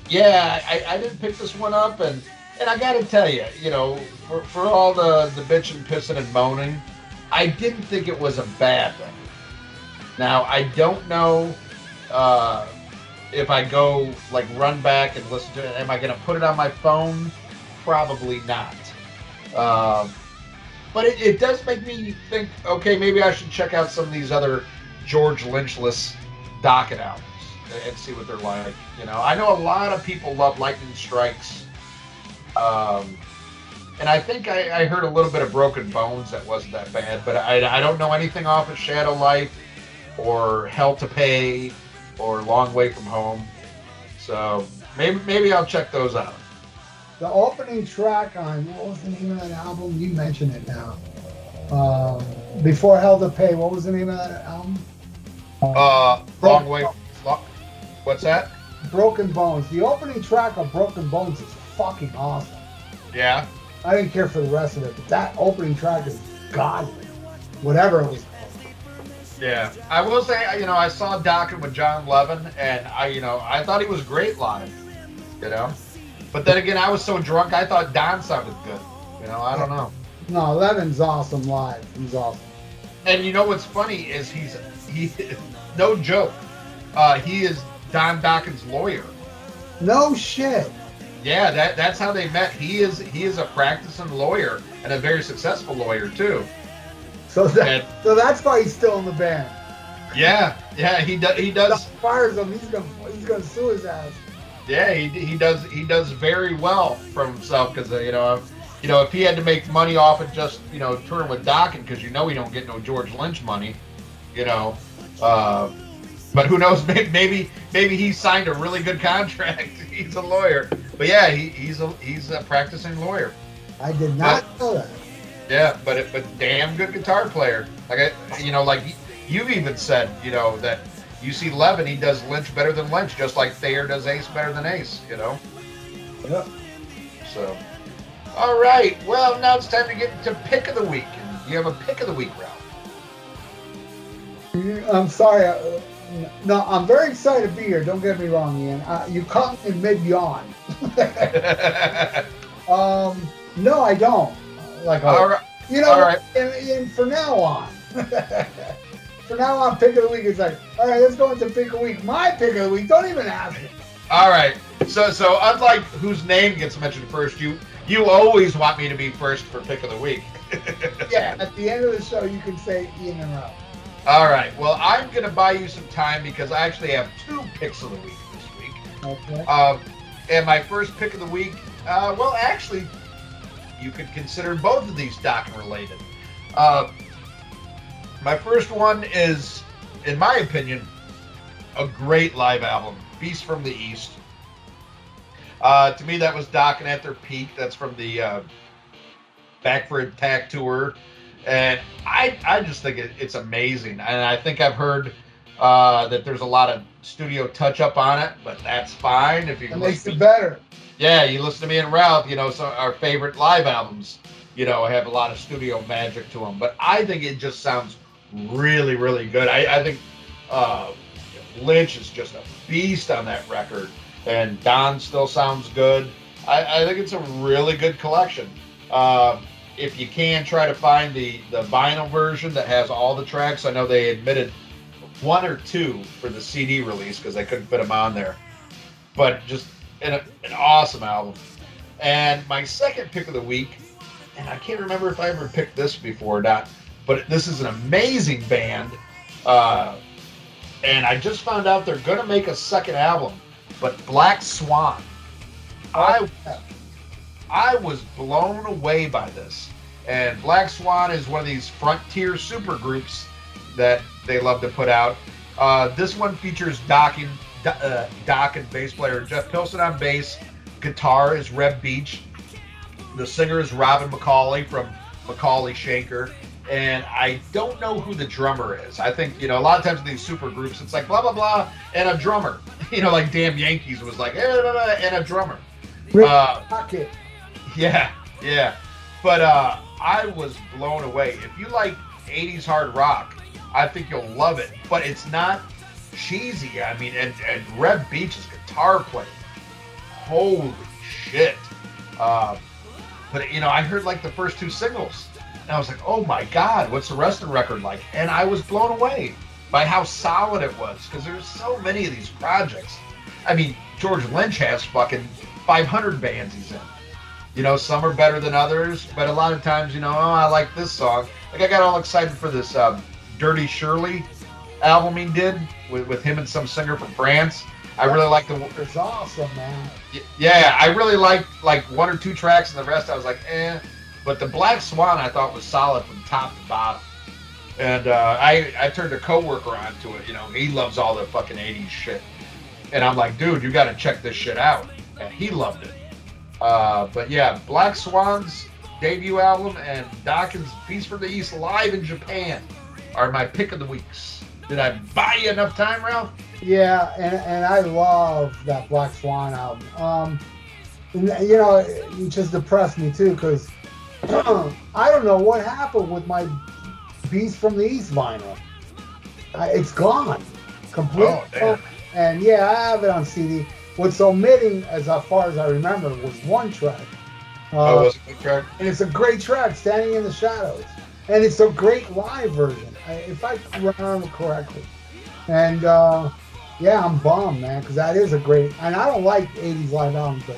yeah, I, I didn't pick this one up, and and I got to tell you, you know, for, for all the the bitching, pissing, and moaning, I didn't think it was a bad thing. Now I don't know uh, if I go like run back and listen to it. Am I going to put it on my phone? Probably not. Um, but it, it does make me think. Okay, maybe I should check out some of these other George Lynchless Dokken albums and see what they're like. You know, I know a lot of people love Lightning Strikes. Um, and I think I, I, heard a little bit of Broken Bones that wasn't that bad, but I, I don't know anything off of Shadowlife or Hell to Pay or Long Way from Home. So maybe maybe I'll check those out. The opening track on what was the name of that album? You mentioned it now. Um, before Hell to Pay, what was the name of that album? Uh, Long Way. What's that? Broken Bones. The opening track of Broken Bones is fucking awesome. Yeah. I didn't care for the rest of it, but that opening track is godly. Whatever it was. Yeah, I will say, you know, I saw Dokken with Jon Levin, and I, you know, I thought he was great live. You know, but then again, I was so drunk, I thought Don sounded good. You know, I don't know. No, Levin's awesome live. He's awesome. And you know what's funny is he's he, <laughs> no joke. Uh, he is Don Dokken's lawyer. No shit. Yeah, that that's how they met. He is he is a practicing lawyer and a very successful lawyer too. So that and, so that's why he's still in the band. Yeah, yeah, he does. He does. Fires him. He's gonna he's gonna sue his ass. Yeah, he, he does he does very well for himself because uh, you know you know if he had to make money off of just you know touring with Dokken because you know he don't get no George Lynch money, you know. Uh, but who knows? <laughs> Maybe maybe he signed a really good contract. <laughs> he's a lawyer. But yeah, he, he's a he's a practicing lawyer. I did not but, know that. Yeah, but it, but damn good guitar player. Like I, you know, like you've even said, you know, that you see Levin, he does Lynch better than Lynch, just like Thayer does Ace better than Ace. You know. Yeah. So, all right. Well, now it's time to get to pick of the week, and you have a pick of the week, Ralph. I'm sorry. Uh, no, I'm very excited to be here. Don't get me wrong, Ian. Uh, you caught me mid yawn. <laughs> um, no, I don't. Like, all right. you know, all right. and, and for now on, <laughs> for now on, pick of the week is like, all right, let's go into pick of the week. My pick of the week. Don't even ask me. All right. So, so unlike whose name gets mentioned first, you you always want me to be first for pick of the week. <laughs> yeah. At the end of the show, you can say Ian and Ralph. All right. Well, I'm going to buy you some time because I actually have two picks of the week this week. Okay. Uh, and my first pick of the week, uh, well, actually, you could consider both of these Dokken related. Uh, my first one is, in my opinion, a great live album, Beast from the East. Uh, to me, that was Dokken at their peak. That's from the uh, Back for Attack tour and I I just think it, it's amazing, and I think I've heard uh, that there's a lot of studio touch up on it, but that's fine if you. It makes it better. Yeah, you listen to me and Ralph. You know, so our favorite live albums, you know, have a lot of studio magic to them. But I think it just sounds really, really good. I, I think uh, Lynch is just a beast on that record, and Don still sounds good. I, I think it's a really good collection. Uh, if you can try to find the the vinyl version that has all the tracks, I know they admitted one or two for the CD release because they couldn't fit them on there. But just an, an awesome album. And my second pick of the week, and I can't remember if I ever picked this before or not, but this is an amazing band. Uh, and I just found out they're going to make a second album, but Black Swan. I I was blown away by this. And Black Swan is one of these frontier super groups that they love to put out. Uh, this one features Dokken, uh, Dokken bass player Jeff Pilson on bass. Guitar is Reb Beach. The singer is Robin McAuley from McAuley Schenker. And I don't know who the drummer is. I think, you know, a lot of times in these super groups, it's like blah, blah, blah, and a drummer. <laughs> You know, like Damn Yankees was like, eh, blah, blah, and a drummer. Rick Uh, Pocket. yeah, yeah. But uh, I was blown away. If you like 80s hard rock, I think you'll love it. But it's not cheesy. I mean, and, and Reb Beach's guitar playing, holy shit. Uh, but, you know, I heard like the first two singles, and I was like, oh my God, what's the rest of the record like? And I was blown away by how solid it was because there's so many of these projects. I mean, George Lynch has fucking 500 bands he's in. You know, some are better than others, but a lot of times, you know, oh, I like this song. Like I got all excited for this um, Dirty Shirley album he did with, with him and some singer from France. I really like the It's awesome, man. yeah, I really liked like one or two tracks, and the rest I was like, eh. But the Black Swan I thought was solid from top to bottom. And uh, I I turned a coworker on to it. You know, he loves all the fucking '80s shit, and I'm like, dude, you got to check this shit out. And he loved it. Uh, but yeah, Black Swan's debut album and Dokken's Beast from the East live in Japan are my pick of the weeks. Did I buy you enough time, Ralph? Yeah, and, and I love that Black Swan album. Um, you know, it just depressed me too because I don't know what happened with my Beast from the East vinyl. I, it's gone completely. Oh, and yeah, I have it on CD. What's omitting, as far as I remember, was one track. Uh, oh, was it good track? and it's a great track, "Standing in the Shadows," and it's a great live version, if I remember correctly. And uh, yeah, I'm bummed, man, because that is a great. And I don't like '80s live albums, but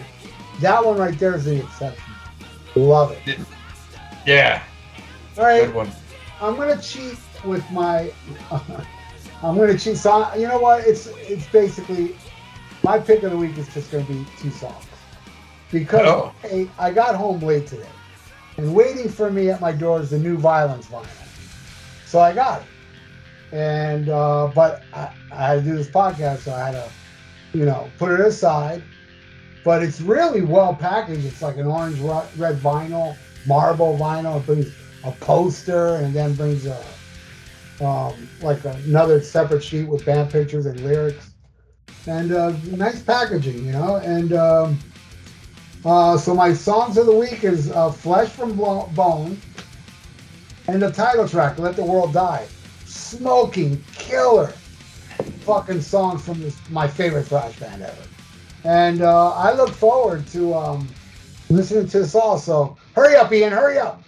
that one right there is the exception. Love it. Yeah, All right, good one. I'm gonna cheat with my. <laughs> I'm gonna cheat. So you know what? It's it's basically my pick of the week is just gonna be two songs because Oh. I, I got home late today, and waiting for me at my door is the new Vio-lence vinyl. So I got it, and uh, but I, I had to do this podcast, so I had to, you know, put it aside. But it's really well packaged. It's like an orange red vinyl, marble vinyl. It brings a poster and then brings a um, like another separate sheet with band pictures and lyrics and uh, nice packaging, you know. And um, uh, so my songs of the week is uh, "Flesh from Bone" and the title track "Let the World Die." Smoking killer, fucking song from this my favorite thrash band ever. And uh, I look forward to um, listening to this also. Hurry up, Ian! Hurry up!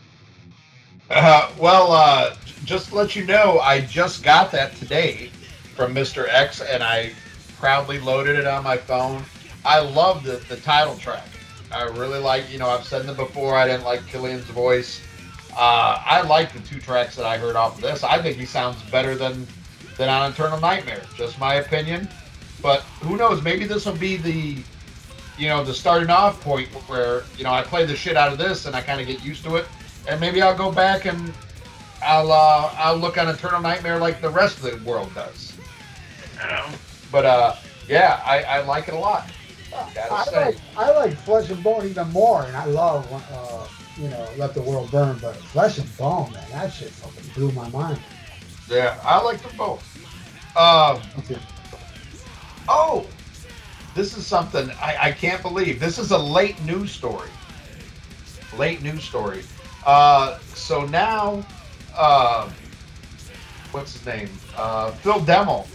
Uh, well, uh, just to let you know, I just got that today from Mr. X, and I proudly loaded it on my phone. I love the, the title track. I really like, you know, I've said them before. I didn't like Killian's voice. Uh, I like the two tracks that I heard off of this. I think he sounds better than than on Eternal Nightmare. Just my opinion. But who knows? Maybe this will be the, you know, the starting off point where you know I play the shit out of this and I kind of get used to it, and maybe I'll go back and I'll uh, I'll look on Eternal Nightmare like the rest of the world does. You know? But uh, yeah, I, I like it a lot. Gotta I say. like I like Flesh and Bone even more, and I love uh, you know Let the World Burn, but Flesh and Bone, man, that shit fucking blew my mind. Yeah, I like them both. Um, Okay. Oh, this is something I, I can't believe. This is a late news story. Late news story. Uh, so now, uh, what's his name? Uh, Phil Demmel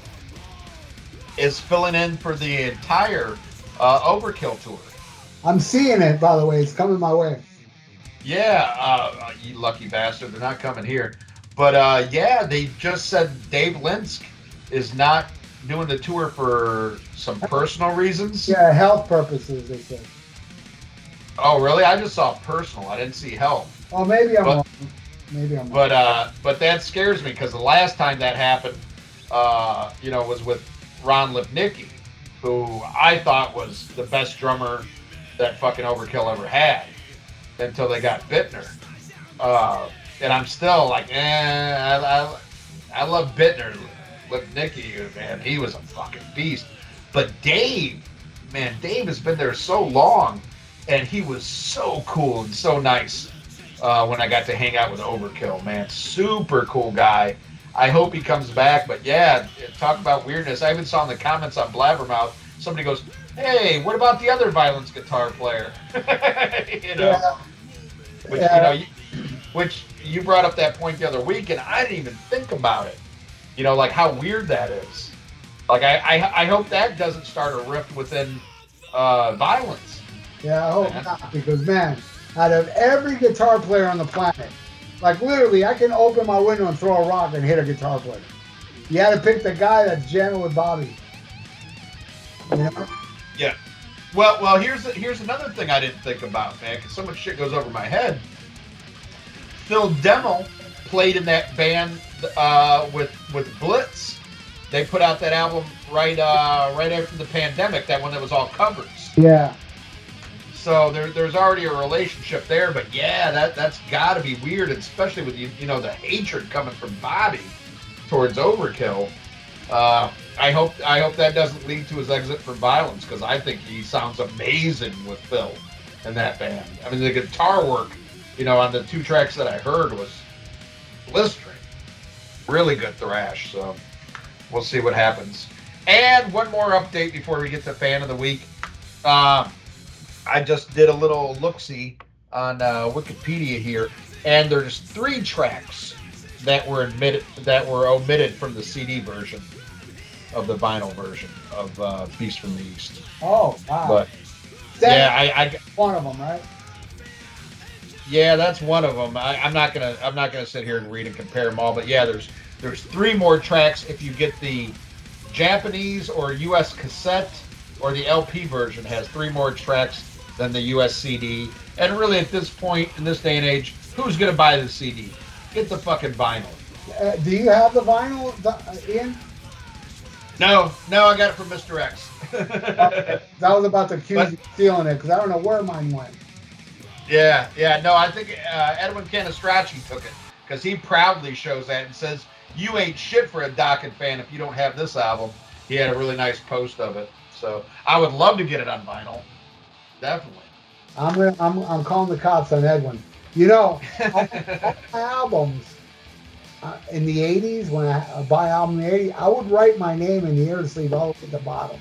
is filling in for the entire uh, Overkill tour. I'm seeing it, by the way. It's coming my way. Yeah, uh, you lucky bastard. They're not coming here. But uh, yeah, they just said Dave Linsk is not doing the tour for some personal reasons. Yeah, health purposes, they said. Oh, really? I just saw personal. I didn't see health. Oh, maybe I'm But- wrong. Maybe I'm wrong. But uh, but that scares me because the last time that happened, uh, you know, was with Ron Lipnicki, who I thought was the best drummer that fucking Overkill ever had until they got Bittner. Uh, and I'm still like, eh, I, I, I love Bittner. Lipnicki, man, he was a fucking beast. But Dave, man, Dave has been there so long, and he was so cool and so nice uh, when I got to hang out with Overkill. Man, super cool guy. I hope he comes back. But yeah, talk about weirdness. I even saw in the comments on Blabbermouth somebody goes, "Hey, what about the other violence guitar player?" <laughs> you know, Yeah. which Yeah. you know, you, which you brought up that point the other week, and I didn't even think about it. You know, like how weird that is. Like I, I, I hope that doesn't start a rift within uh, violence. Yeah, I hope Man. not. Because man, out of every guitar player on the planet, like literally, I can open my window and throw a rock and hit a guitar player. You had to pick the guy that's jamming with Bobby. You know? Well, well, here's here's another thing I didn't think about, man, because so much shit goes over my head. Phil Demmel played in that band uh, with with Blitz. They put out that album right uh, right after the pandemic, that one that was all covers. Yeah. So there, there's already a relationship there, but yeah, that that's got to be weird, especially with you, you know, the hatred coming from Bobby towards Overkill. Uh, I hope I hope that doesn't lead to his exit from violence because I think he sounds amazing with Phil and that band. I mean, the guitar work, you know, on the two tracks that I heard was blistering, really good thrash. So we'll see what happens. And one more update before we get to fan of the week. Um, I just did a little look see on uh, Wikipedia here, and there's three tracks that were admitted that were omitted from the CD version of the vinyl version of uh, Beast from the East. Oh wow. But yeah, I, I one of them, right? Yeah, that's one of them. I, I'm not gonna I'm not gonna sit here and read and compare them all, but yeah, there's there's three more tracks if you get the Japanese or U.S. cassette or the LP version has three more tracks than the U.S. CD. And really, at this point in this day and age, who's gonna buy the CD? Get the fucking vinyl. Uh, do you have the vinyl, uh, Ian? No, no, I got it from Mr. X. <laughs> Okay. I was about to accuse But- you of stealing it because I don't know where mine went. Yeah, yeah. No, I think uh, Edwin Canistracci took it because he proudly shows that and says, "You ain't shit for a Dokken fan if you don't have this album." He had a really nice post of it, so I would love to get it on vinyl. Definitely. I'm gonna, I'm I'm calling the cops on Edwin. You know, all <laughs> my albums uh, in the '80s when I uh, buy album in the '80s, I would write my name in the ear sleeve all the way at the bottom.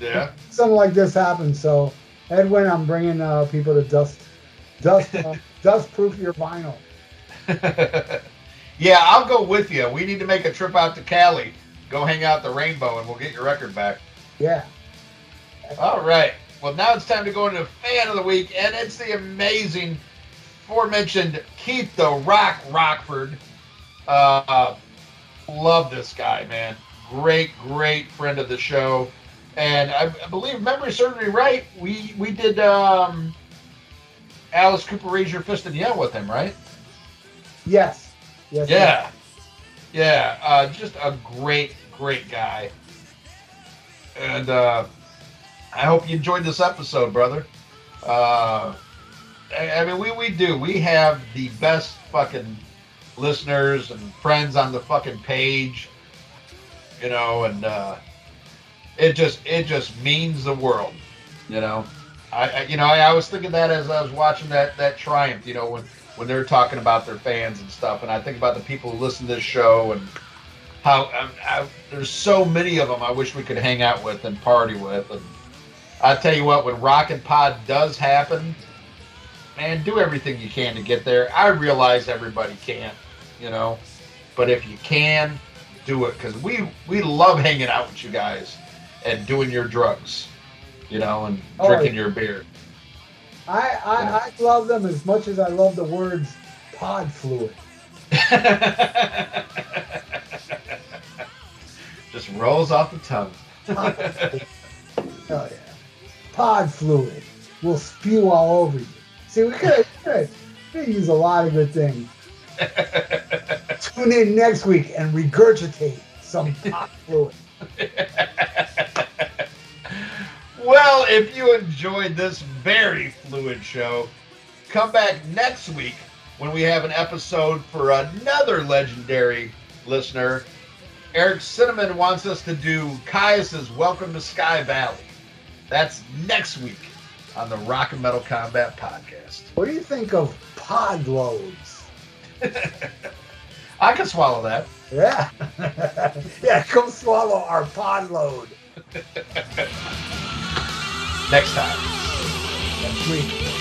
yeah. Something like this happened. So, Edwin, I'm bringing uh, people to dust, dust, uh, <laughs> dust proof your vinyl. <laughs> yeah, I'll go with you. We need to make a trip out to Cali, go hang out at the Rainbow, and we'll get your record back. Yeah. All right. Well, now it's time to go into fan of the week, and it's the amazing, aforementioned Keith the Rock Rockford. Uh, love this guy, man. Great, great friend of the show, and I, I believe, memory serves me right, we we did um, Alice Cooper raise your fist and yell with him, right? Yes. Yes. Yeah, yeah. Uh, just a great, great guy. And uh, I hope you enjoyed this episode, brother. Uh, I, I mean, we we do. We have the best fucking listeners and friends on the fucking page. You know, and uh, it just it just means the world. You know, I, I you know I, I was thinking that as I was watching that that triumph. You know when when they're talking about their fans and stuff. And I think about the people who listen to this show and how I, there's so many of them I wish we could hang out with and party with. And I tell you what, when Rockin' Pod does happen, man, do everything you can to get there. I realize everybody can't, you know, but if you can, do it because we we love hanging out with you guys and doing your drugs, you know, and Oh, drinking your beer. I, I, I love them as much as I love the words pod fluid. <laughs> Just rolls off the tongue. Pod <laughs> fluid. Oh yeah. Pod fluid will spew all over you. See, we could could could use a lot of good things. <laughs> Tune in next week and regurgitate some pod fluid. Well, if you enjoyed this very fluid show, come back next week when we have an episode for another legendary listener, Eric Cinnamon wants us to do Kyuss's Welcome to Sky Valley. That's next week on the Rock and Metal Combat Podcast. What do you think of pod loads? <laughs> I can swallow that. Yeah. <laughs> yeah, come swallow our pod load <laughs> Next time.